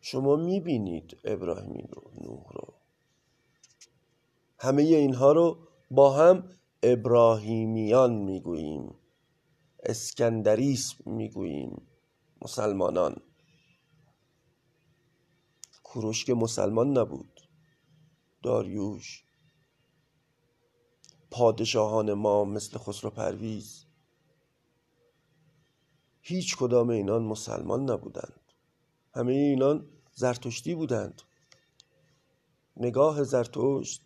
شما می‌بینید ابراهیم رو نوح رو. همه اینها رو با هم ابراهیمیان می‌گوییم اسکندریس می‌گوییم مسلمانان. کوروش که مسلمان نبود. داریوش. پادشاهان ما مثل خسرو پرویز. هیچ کدام اینان مسلمان نبودند. همه اینان زرتشتی بودند. نگاه زرتشت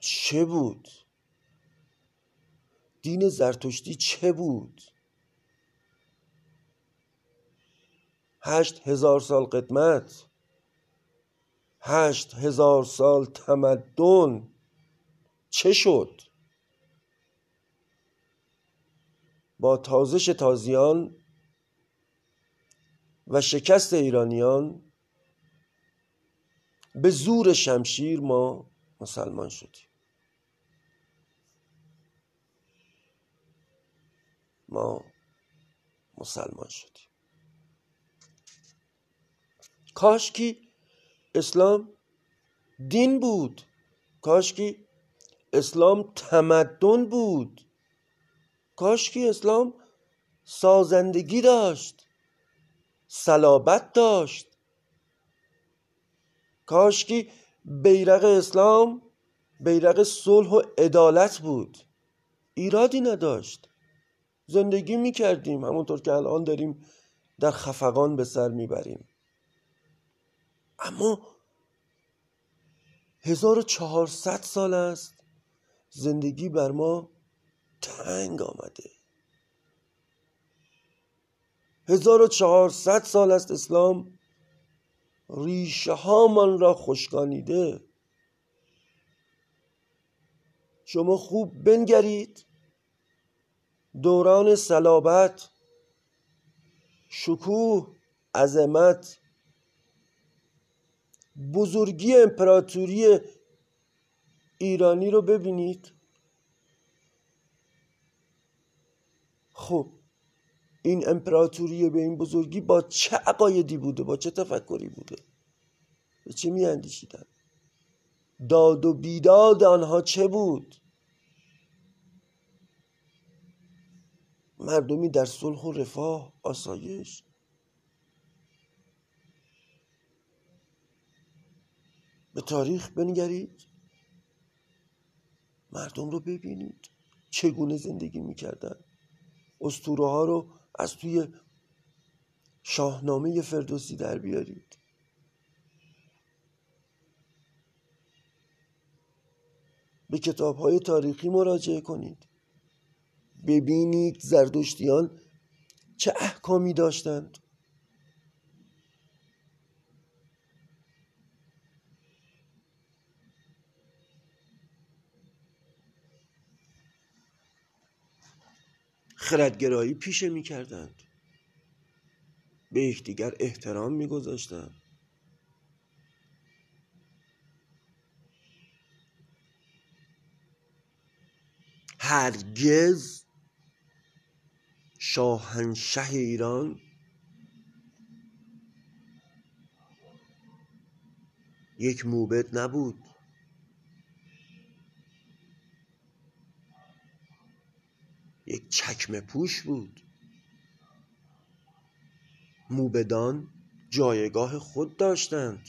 چه بود؟ دین زرتشتی چه بود؟ هشت هزار سال قدمت. هشت هزار سال تمدن. چه شد؟ تازش تازیان و شکست ایرانیان به زور شمشیر ما مسلمان شدیم. ما مسلمان شدیم. کاشکی اسلام دین بود. کاش که اسلام تمدن بود. کاش که اسلام سازندگی داشت صلابت داشت. کاش که بیرق اسلام بیرق صلح و عدالت بود. ایرادی نداشت. زندگی می‌کردیم همونطور که الان داریم در خفقان به سر می‌بریم. اما 1400 سال است زندگی بر ما تنگ آمده. 1400 سال است اسلام ریشه هامان را خشکانیده. شما خوب بنگرید. دوران صلابت شکوه عظمت بزرگی امپراتوری ایرانی رو ببینید. خب این امپراتوری به این بزرگی با چه عقایدی بوده؟ با چه تفکری بوده؟ به چه می اندیشیدن داد و بیداد آنها چه بود؟ مردمی در صلح و رفاه آسایش. به تاریخ بنگرید. مردم رو ببینید. چگونه زندگی می‌کردن؟ استوره ها رو از توی شاهنامه فردوسی در بیارید. به کتاب های تاریخی مراجعه کنید. ببینید زردشتیان چه احکامی داشتند. خردگرایی پیشه می کردند به یکدیگر احترام می گذاشتند هرگز شاهنشه ایران یک موبد نبود. یک چکمه پوش بود. موبدان جایگاه خود داشتند.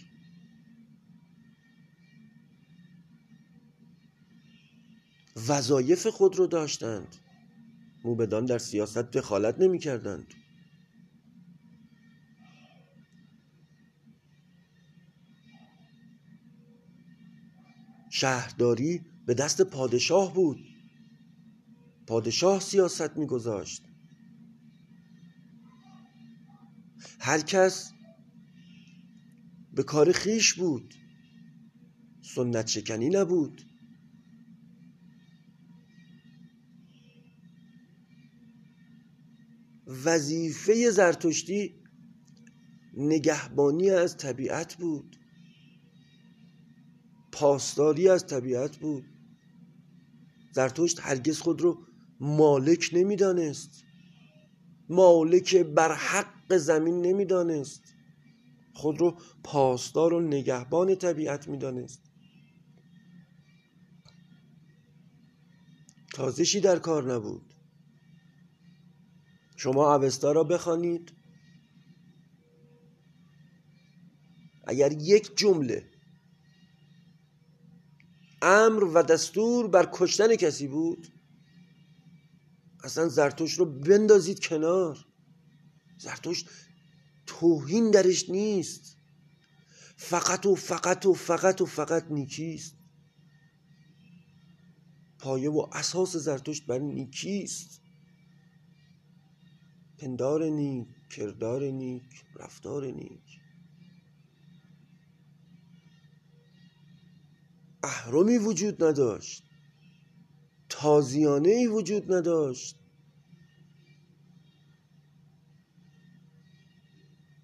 وظایف خود رو داشتند. موبدان در سیاست دخالت نمی کردند. شهرداری به دست پادشاه بود. پادشاه سیاست میگذاشت. هر کس به کار خیش بود سنت شکنی نبود. وظیفه زرتشتی نگهبانی از طبیعت بود. پاسداری از طبیعت بود. زرتشت هرگز خود رو مالک نمی‌دانست. مالک بر حق زمین نمی‌دانست. خود رو پاسدار و نگهبان طبیعت می‌دانست. تازشی در کار نبود. شما اوستا را بخوانید. اگر یک جمله امر و دستور بر کشتن کسی بود اصلا زرتوش رو بندازید کنار. زرتوش توهین درش نیست. فقط و فقط و فقط و فقط نیکیست. پایه و اساس زرتشت بر نیکیست. پندار نیک کردار نیک رفتار نیک. اهرمی وجود نداشت. تازیانه ای وجود نداشت.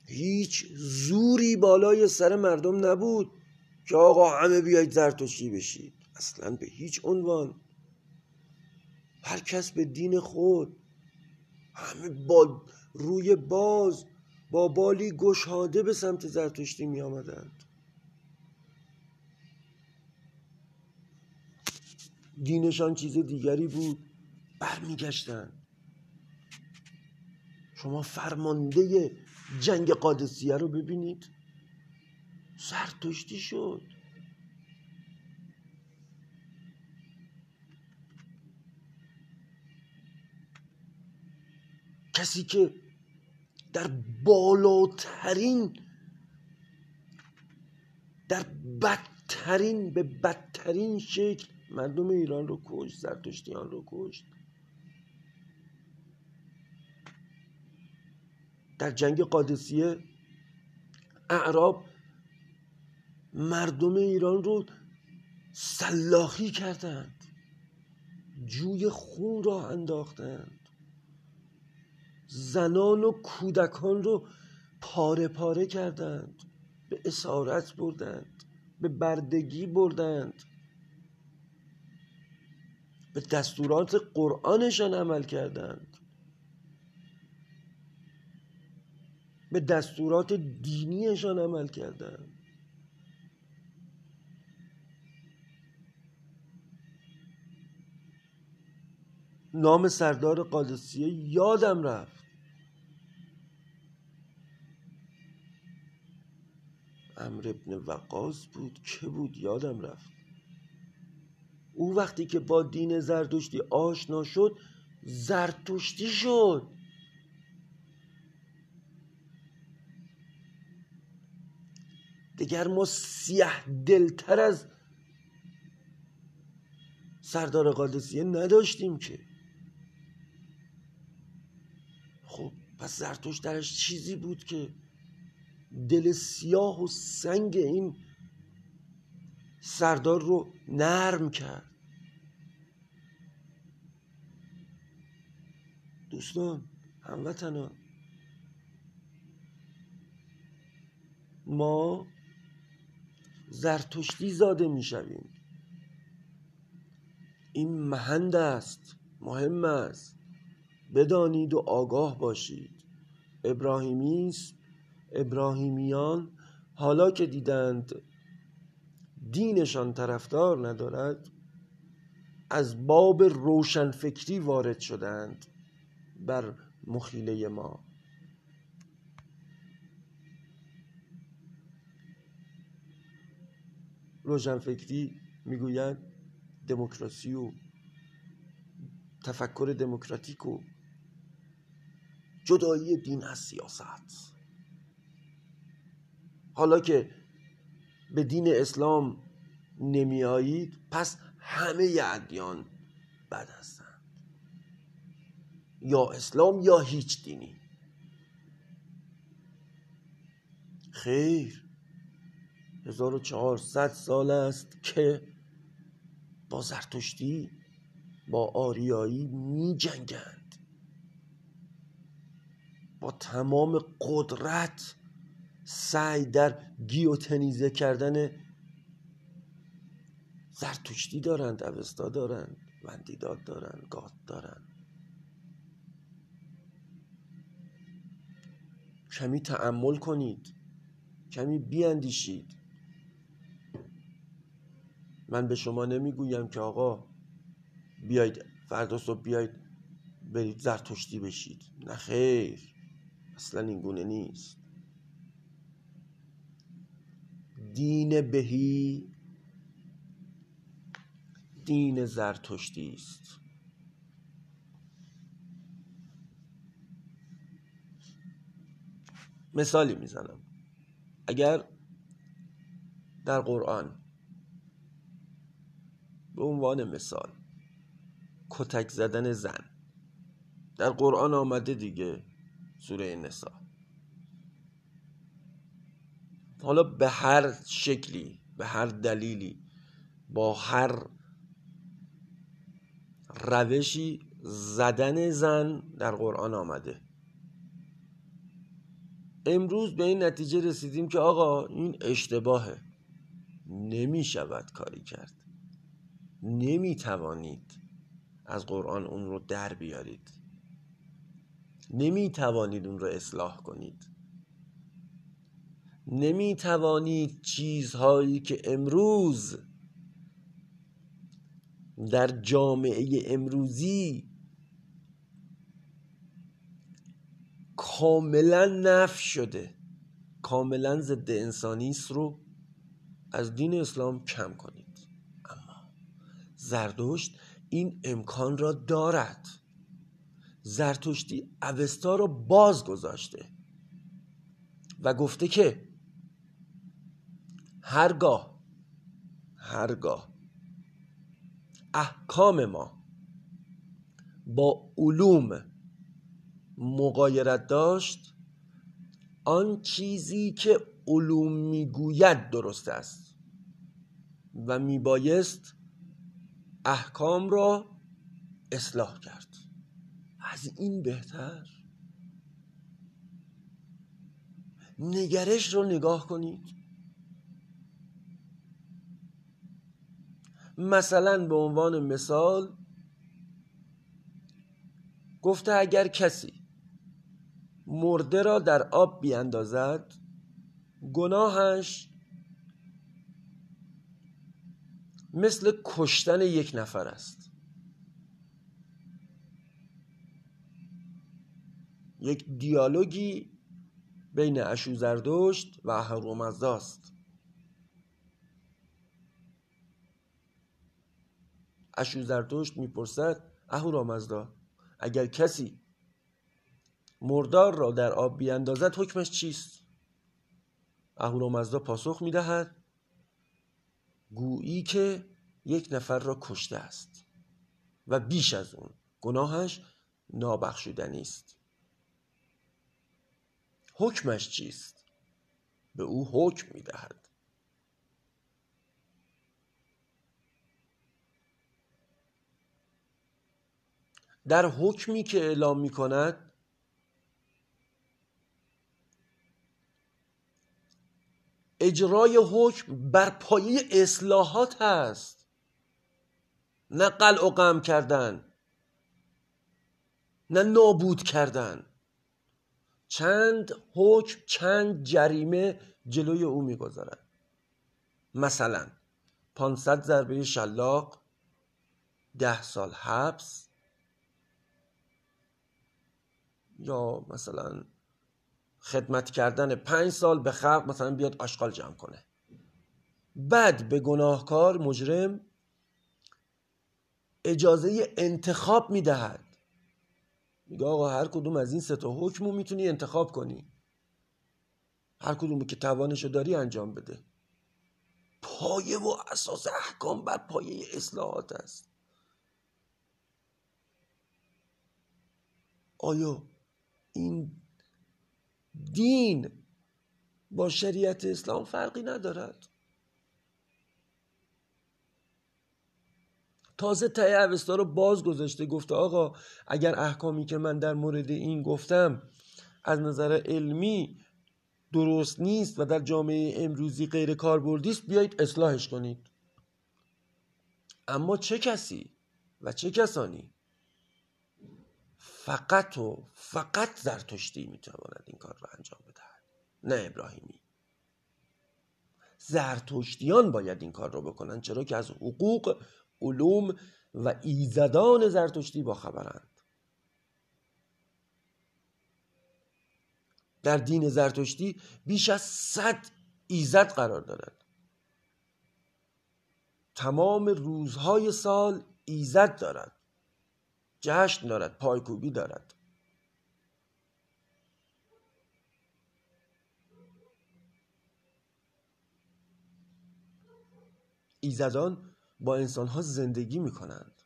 هیچ زوری بالای سر مردم نبود که آقا همه بیاید زرتشتی بشید. اصلا به هیچ عنوان. هر کس به دین خود. همه با روی باز با بالی گشاده به سمت زرتشتی می آمدند دینشان چیز دیگری بود. برمیگشتن. شما فرمانده جنگ قادسیه رو ببینید. زرتشتی شد. کسی که در بالاترین در بدترین به بدترین شکل مردم ایران رو کشت زرتشتیان رو کشت. در جنگ قادسیه اعراب مردم ایران رو سلاخی کردند. جوی خون را انداختند. زنان و کودکان رو پاره پاره کردند. به اسارت بردند به بردگی بردند. به دستورات قرآنشان عمل کردند. به دستورات دینیشان عمل کردند. نام سردار قادسیه یادم رفت. امر ابن وقاص بود. که بود؟ یادم رفت. او وقتی که با دین زرتشتی آشنا شد زرتشتی شد. دیگر ما سیه دلتر از سردار قادسیه نداشتیم که. خب پس زرتوش درش چیزی بود که دل سیاه و سنگ این سردار رو نرم کرد. دوستان هموطنان. ما زرتشتی زاده می‌شویم. این مهند است مهم است. بدانید و آگاه باشید. ابراهیمی است ابراهیمیان حالا که دیدند دینشان طرفدار ندارد از باب روشنفکری وارد شدند بر مخیله ما. روشنفکری می‌گویند دموکراسی و تفکر دموکراتیک و جدایی دین از سیاست. حالا که به دین اسلام نمی آیید پس همه ادیان بد هستند. یا اسلام یا هیچ دینی. خیر. 1400 سال است که با زرتشتی با آریایی می جنگند با تمام قدرت سعی در گیوتنیزه کردن زرتشتی دارند اوستا دارند وندیداد دارند گات دارند. کمی تعمل کنید کمی بیاندیشید. من به شما نمی‌گویم که آقا بیاید فردا صبح بیاید برید زرتشتی بشید. نه خیر اصلا این گونه نیست. دین بهی دین زرتشتی است. مثالی می‌زنم. اگر در قرآن به عنوان مثال کتک زدن زن در قرآن آمده دیگه سوره نسا. حالا به هر شکلی به هر دلیلی با هر روشی زدن زن در قرآن آمده. امروز به این نتیجه رسیدیم که آقا این اشتباهه. نمی شود کاری کرد. نمی توانید از قرآن اون رو در بیارید. نمی توانید اون رو اصلاح کنید. نمی توانید چیزهایی که امروز در جامعه امروزی کاملا نف شده. کاملا ضد انسانی است رو از دین اسلام کم کنید. اما زردشت این امکان را دارد. زرتشتی اوستا را باز گذاشته و گفته که هرگاه هرگاه احکام ما با علوم مقایرت داشت آن چیزی که علوم می‌گوید درست است و میبایست احکام را اصلاح کرد. از این بهتر. نگرش رو نگاه کنید. مثلا به عنوان مثال گفته اگر کسی مرده را در آب بیاندازد گناهش مثل کشتن یک نفر است. یک دیالوگی بین اشو زردشت و اهورامزدا است اشو زردشت می‌پرسد اهورامزدا اگر کسی مردار را در آب بیاندازد حکمش چیست؟ اهورامزدا پاسخ می‌دهد گویی که یک نفر را کشته است و بیش از اون گناهش نابخشودنی است. حکمش چیست؟ به او حکم می‌دهد. در حکمی که اعلام می کند اجرای حکم بر پایه اصلاحات هست. نه قلع و قم کردن نه نابود کردن. چند حکم چند جریمه جلوی او می‌گذارد. مثلا 500 ضربه شلاق ده سال حبس. یا مثلا خدمت کردن پنج سال به خلق مثلا بیاد آشغال جمع کنه. بعد به گناهکار مجرم اجازه انتخاب می‌دهد. میگه آقا هر کدوم از این سه تا حکمو می‌تونی انتخاب کنی. هر کدومی که توانشو داری انجام بده. پایه و اساس احکام بر پایه اصلاحات است. آیا این دین با شریعت اسلام فرقی ندارد. تازه ته اوستا رو باز گذاشته گفته آقا اگر احکامی که من در مورد این گفتم از نظر علمی درست نیست و در جامعه امروزی غیر کاربردی است بیایید اصلاحش کنید. اما چه کسی و چه کسانی فقط و فقط زرتشتی می‌تواند این کار را انجام بدهد. نه ابراهیمی. زرتشتیان باید این کار را بکنند چرا که از حقوق علوم و ایزدان زرتشتی با خبرند. در دین زرتشتی بیش از صد ایزد قرار دارد. تمام روزهای سال ایزد دارد. جشن دارد پایکوبی دارد. ایزدان با انسانها زندگی می کنند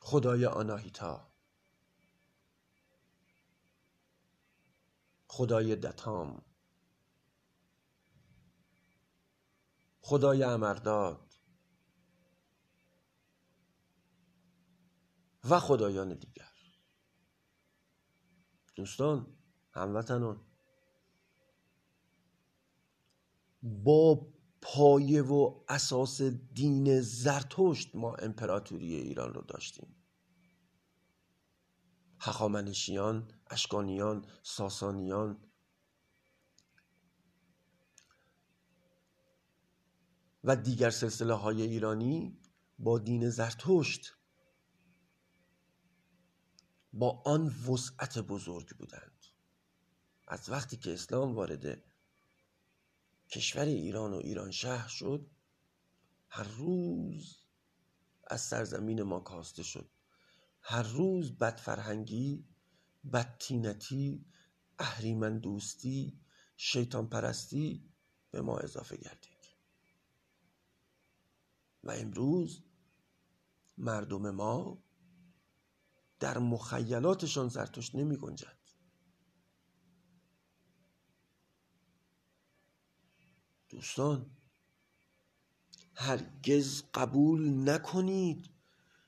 خدای آناهیتا. خدای دتام. خدای امرداد و خدایان دیگر. دوستان هموطنان با پایه و اساس دین زرتشت ما امپراتوری ایران رو داشتیم. هخامنشیان، اشکانیان، ساسانیان. و دیگر سلسله های ایرانی با دین زرتشت با آن وسعت بزرگ بودند. از وقتی که اسلام وارد کشور ایران و ایران شهر شد هر روز از سرزمین ما کاسته شد. هر روز بدفرهنگی بدتینتی اهریمن دوستی شیطان پرستی به ما اضافه گردید. و امروز مردم ما در مخیلاتشان زرتشت نمی گنجد. دوستان هرگز قبول نکنید.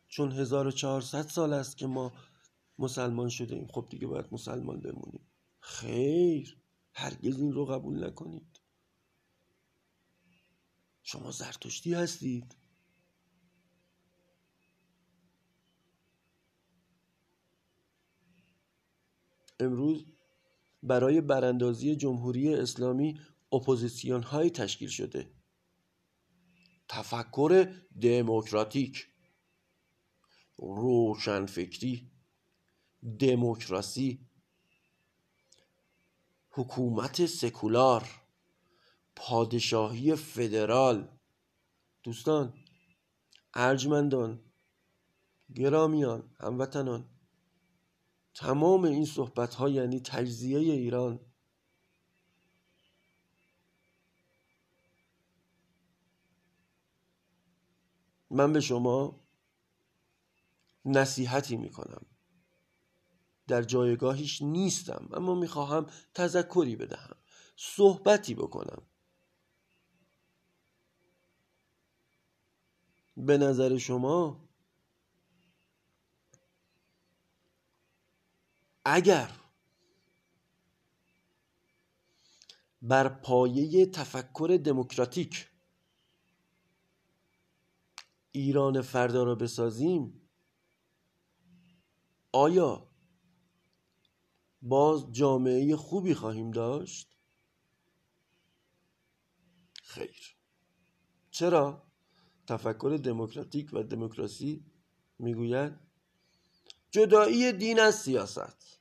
چون 1400 سال است که ما مسلمان شده ایم خب دیگه باید مسلمان بمونیم. خیر هرگز این رو قبول نکنید. شما زرتشتی هستید. امروز برای براندازی جمهوری اسلامی اپوزیسیون های تشکیل شده. تفکر دموکراتیک روشنفکری دموکراسی حکومت سکولار پادشاهی فدرال. دوستان ارجمندان گرامیان هموطنان تمام این صحبت ها یعنی تجزیه ایران. من به شما نصیحتی می‌کنم. در جایگاهیش نیستم اما می‌خواهم تذکری بدهم. صحبتی بکنم. به نظر شما اگر بر پایه تفکر دموکراتیک ایران فردا را بسازیم آیا باز جامعه خوبی خواهیم داشت؟ خیر. چرا تفکر دموکراتیک و دموکراسی می‌گوید؟ جدایی دین از سیاست.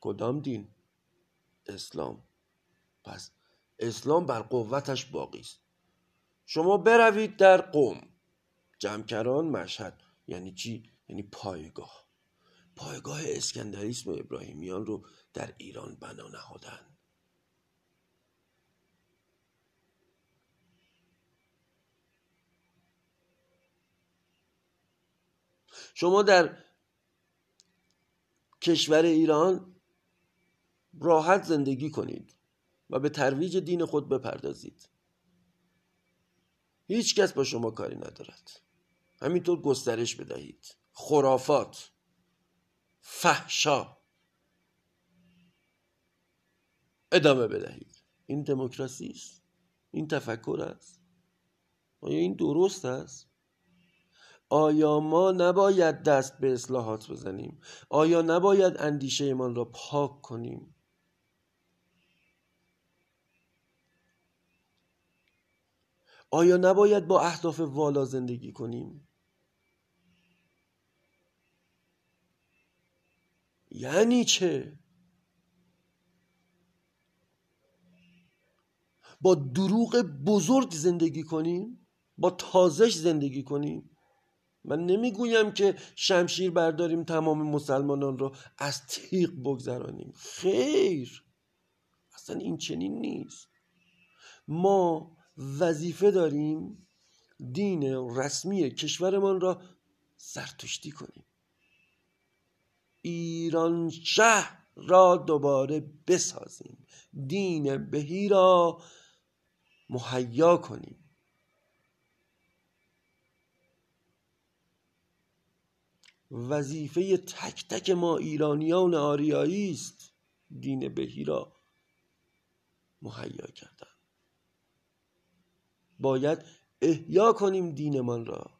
کدام دین؟ اسلام. پس اسلام بر قوتش باقی است. شما بروید در قوم. جمکران مشهد یعنی چی؟ یعنی پایگاه. پایگاه اسکندریسم ابراهیمیان رو در ایران بنا نهادن. شما در کشور ایران راحت زندگی کنید و به ترویج دین خود بپردازید. هیچ کس با شما کاری ندارد. همینطور گسترش بدهید. خرافات فحشا. ادامه بدهید. این دموکراسی است؟ این تفکر است؟ آیا این درست است؟ آیا ما نباید دست به اصلاحات بزنیم؟ آیا نباید اندیشه ایمان را پاک کنیم؟ آیا نباید با اهداف والا زندگی کنیم؟ یعنی چه؟ با دروغ بزرگ زندگی کنیم؟ با تازش زندگی کنیم؟ من نمی‌گویم که شمشیر برداریم تمام مسلمانان را از تیغ بگذرانیم. خیر. اصلا این چنین نیست. ما وظیفه داریم دین رسمی کشورمان را زرتشتی کنیم. ایران شهر را دوباره بسازیم. دین بهی را مهیا کنیم. وظیفه تک تک ما ایرانیان آریایی است. دین بهی را مهیا کردن. باید احیا کنیم دینمان را.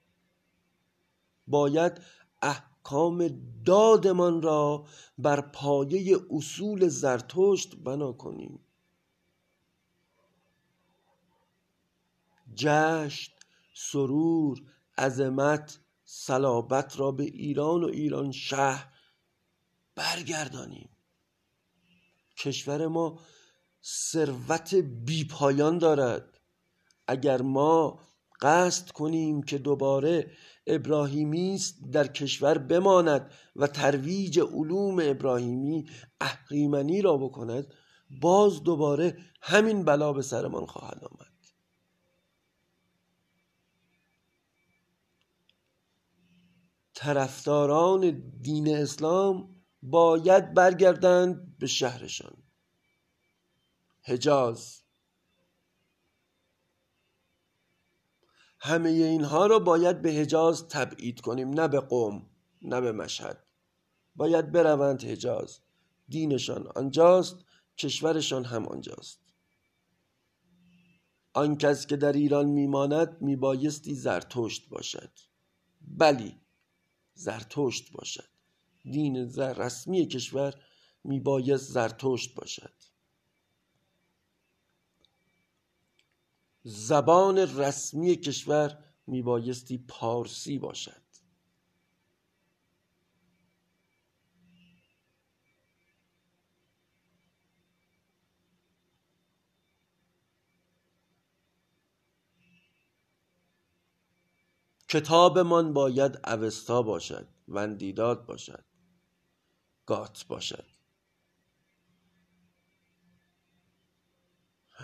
باید احکام دادمان را بر پایه اصول زرتشت بنا کنیم. جشن سرور عظمت صلابت را به ایران و ایران شهر برگردانیم. کشور ما ثروت بیپایان دارد. اگر ما قصد کنیم که دوباره ابراهیمی در کشور بماند و ترویج علوم ابراهیمی اهریمنی را بکند باز دوباره همین بلا به سرمان خواهد آمد. طرفداران دین اسلام باید برگردند به شهرشان. حجاز. همه اینها را باید به حجاز تبعید کنیم نه به قوم نه به مشهد. باید بروند حجاز. دینشان آنجاست کشورشان هم آنجاست. آن کس که در ایران میماند میبایستی زرتشت باشد. بلی زرتشت باشد. دین زر رسمی کشور میبایست زرتشت باشد. زبان رسمی کشور میبایستی پارسی باشد. کتابمان باید اوستا باشد وندیداد باشد گات باشد.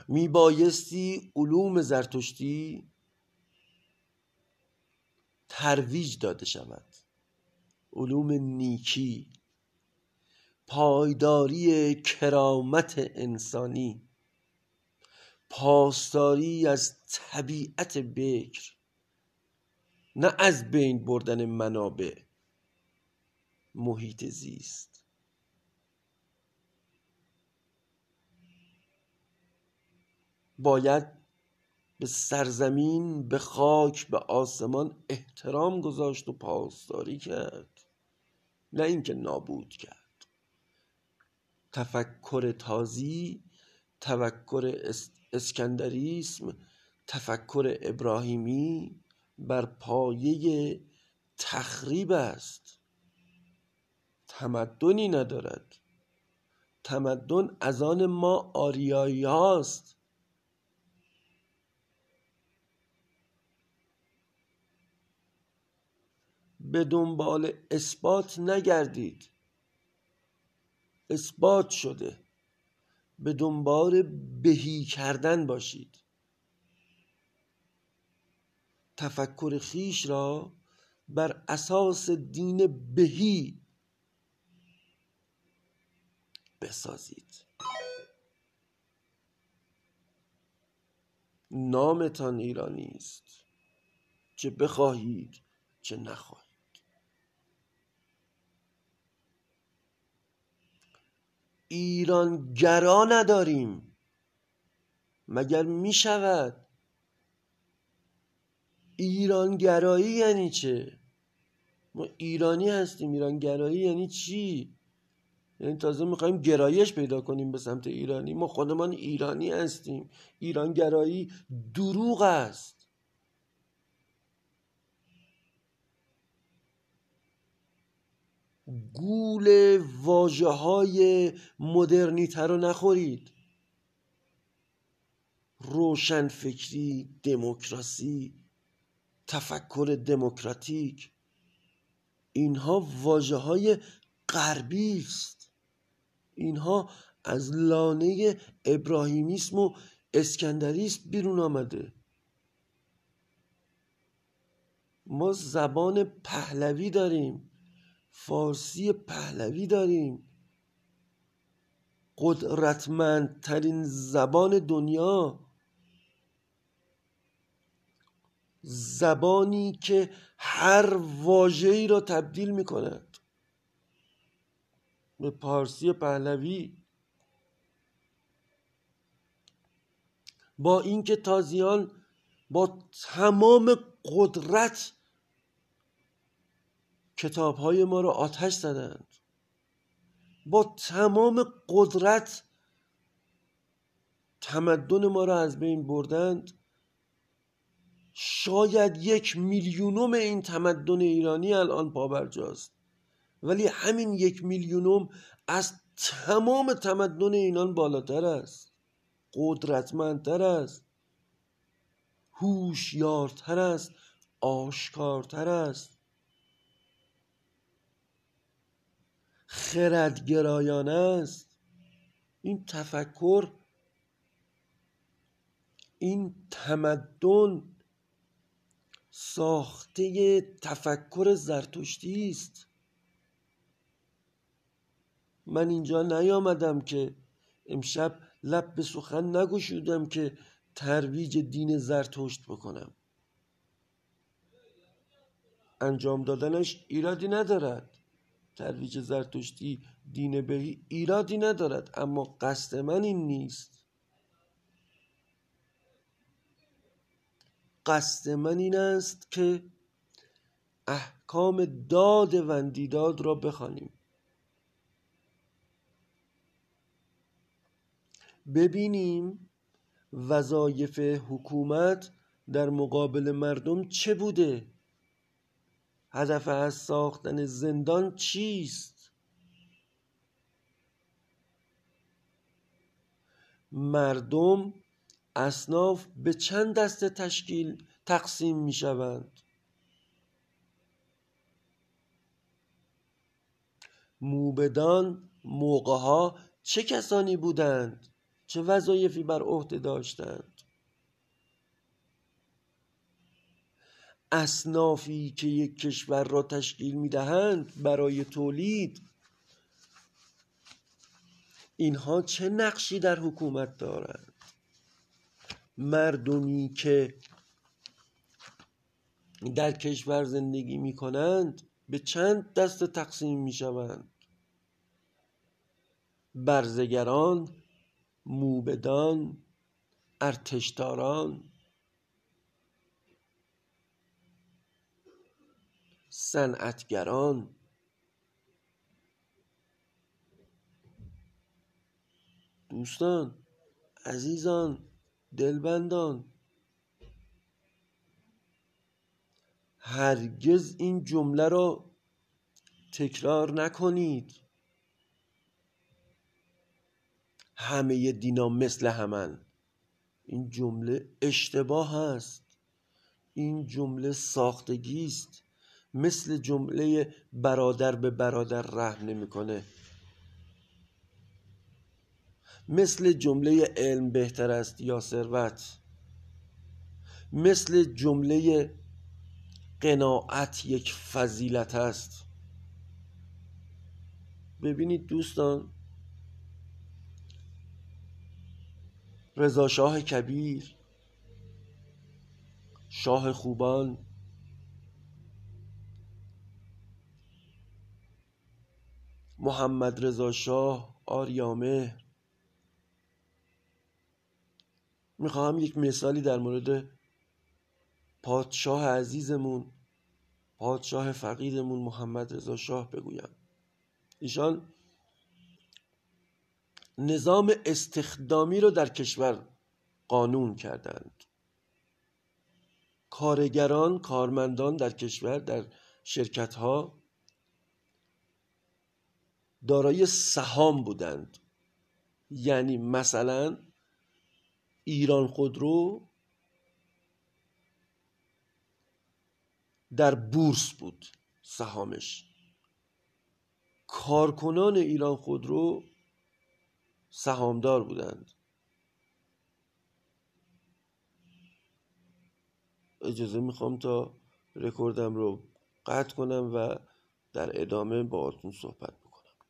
می بایستی علوم زرتشتی ترویج داده شود. علوم نیکی پایداری کرامت انسانی پاسداری از طبیعت بکر. نه از بین بردن منابع محیط زیست. باید به سرزمین به خاک به آسمان احترام گذاشت و پاسداری کرد. نه اینکه نابود کرد. تفکر تازی تفکر اسکندریسم تفکر ابراهیمی بر پایه تخریب است. تمدنی ندارد. تمدن از آن ما آریایی هاست. به دنبال اثبات نگردید. اثبات شده. به دنبال بهی کردن باشید. تفکر خیش را بر اساس دین بهی بسازید. نامتان ایرانی است چه بخواهید چه نخواهید. ایرانگرا نداریم مگر می شود ایرانگرایی یعنی چه؟ ما ایرانی هستیم. ایرانگرایی یعنی چی؟ یعنی تازه می‌خوایم گرایش پیدا کنیم به سمت ایرانی. ما خودمان ایرانی هستیم. ایرانگرایی دروغ است. گول واجه های مدرنیتر رو نخورید. روشنفکری دموکراسی تفکر دموکراتیک. اینها واجه های غربی است. اینها از لانه ابراهیمیسم و اسکندریسم بیرون آمده. ما زبان پهلوی داریم. فارسی پهلوی داریم. قدرتمندترین زبان دنیا. زبانی که هر واژه‌ای را تبدیل می کند به پارسی پهلوی. با اینکه تازیان با تمام قدرت کتاب های ما را آتش زدند. با تمام قدرت تمدن ما را از بین بردند. شاید یک میلیونوم این تمدن ایرانی الان پابرجاست. ولی همین یک میلیونوم از تمام تمدن اینان بالاتر است. قدرتمندتر است. هوشیارتر است. آشکارتر است. خردگرایانه است. این تفکر این تمدن ساخته تفکر زرتشتی است. من اینجا نیامدم که امشب لب به سخن نگشودم که ترویج دین زرتشت بکنم. انجام دادنش ایرادی ندارد. ترویج زرتشتی دین بهی ایرادی ندارد اما قصد من این نیست. قصد من این است که احکام داد وندیداد را بخوانیم. ببینیم وظایف حکومت در مقابل مردم چه بوده. هدف از ساختن زندان چیست؟ مردم اصناف به چند دسته تشکیل تقسیم می شوند؟ موبدان موقع چه کسانی بودند؟ چه وظایفی بر عهده داشتند؟ اصنافی که یک کشور را تشکیل می دهند برای تولید اینها چه نقشی در حکومت دارند؟ مردمی که در کشور زندگی می کنند به چند دست تقسیم می شوند برزگران موبدان ارتشداران. صنعتگران. دوستان عزیزان دلبندان. هرگز این جمله را تکرار نکنید. همه دینا مثل همن. این جمله اشتباه است. این جمله ساختگی است. مثل جمله برادر به برادر رحم نمی‌کنه. مثل جمله علم بهتر است یا ثروت؟ مثل جمله قناعت یک فضیلت است. ببینید دوستان رضا شاه کبیر شاه خوبان محمد رضا شاه آریامه می‌خواهم یک مثالی در مورد پادشاه عزیزمون پادشاه فقیدمون محمد رضا شاه بگویم. ایشان نظام استخدامی رو در کشور قانون کردند. کارگران کارمندان در کشور در شرکت ها دارای سهام بودند. یعنی مثلا ایران خودرو در بورس بود سهامش. کارکنان ایران خودرو سهامدار بودند. اجازه می‌خوام تا رکوردم رو قطع کنم و در ادامه با صحبت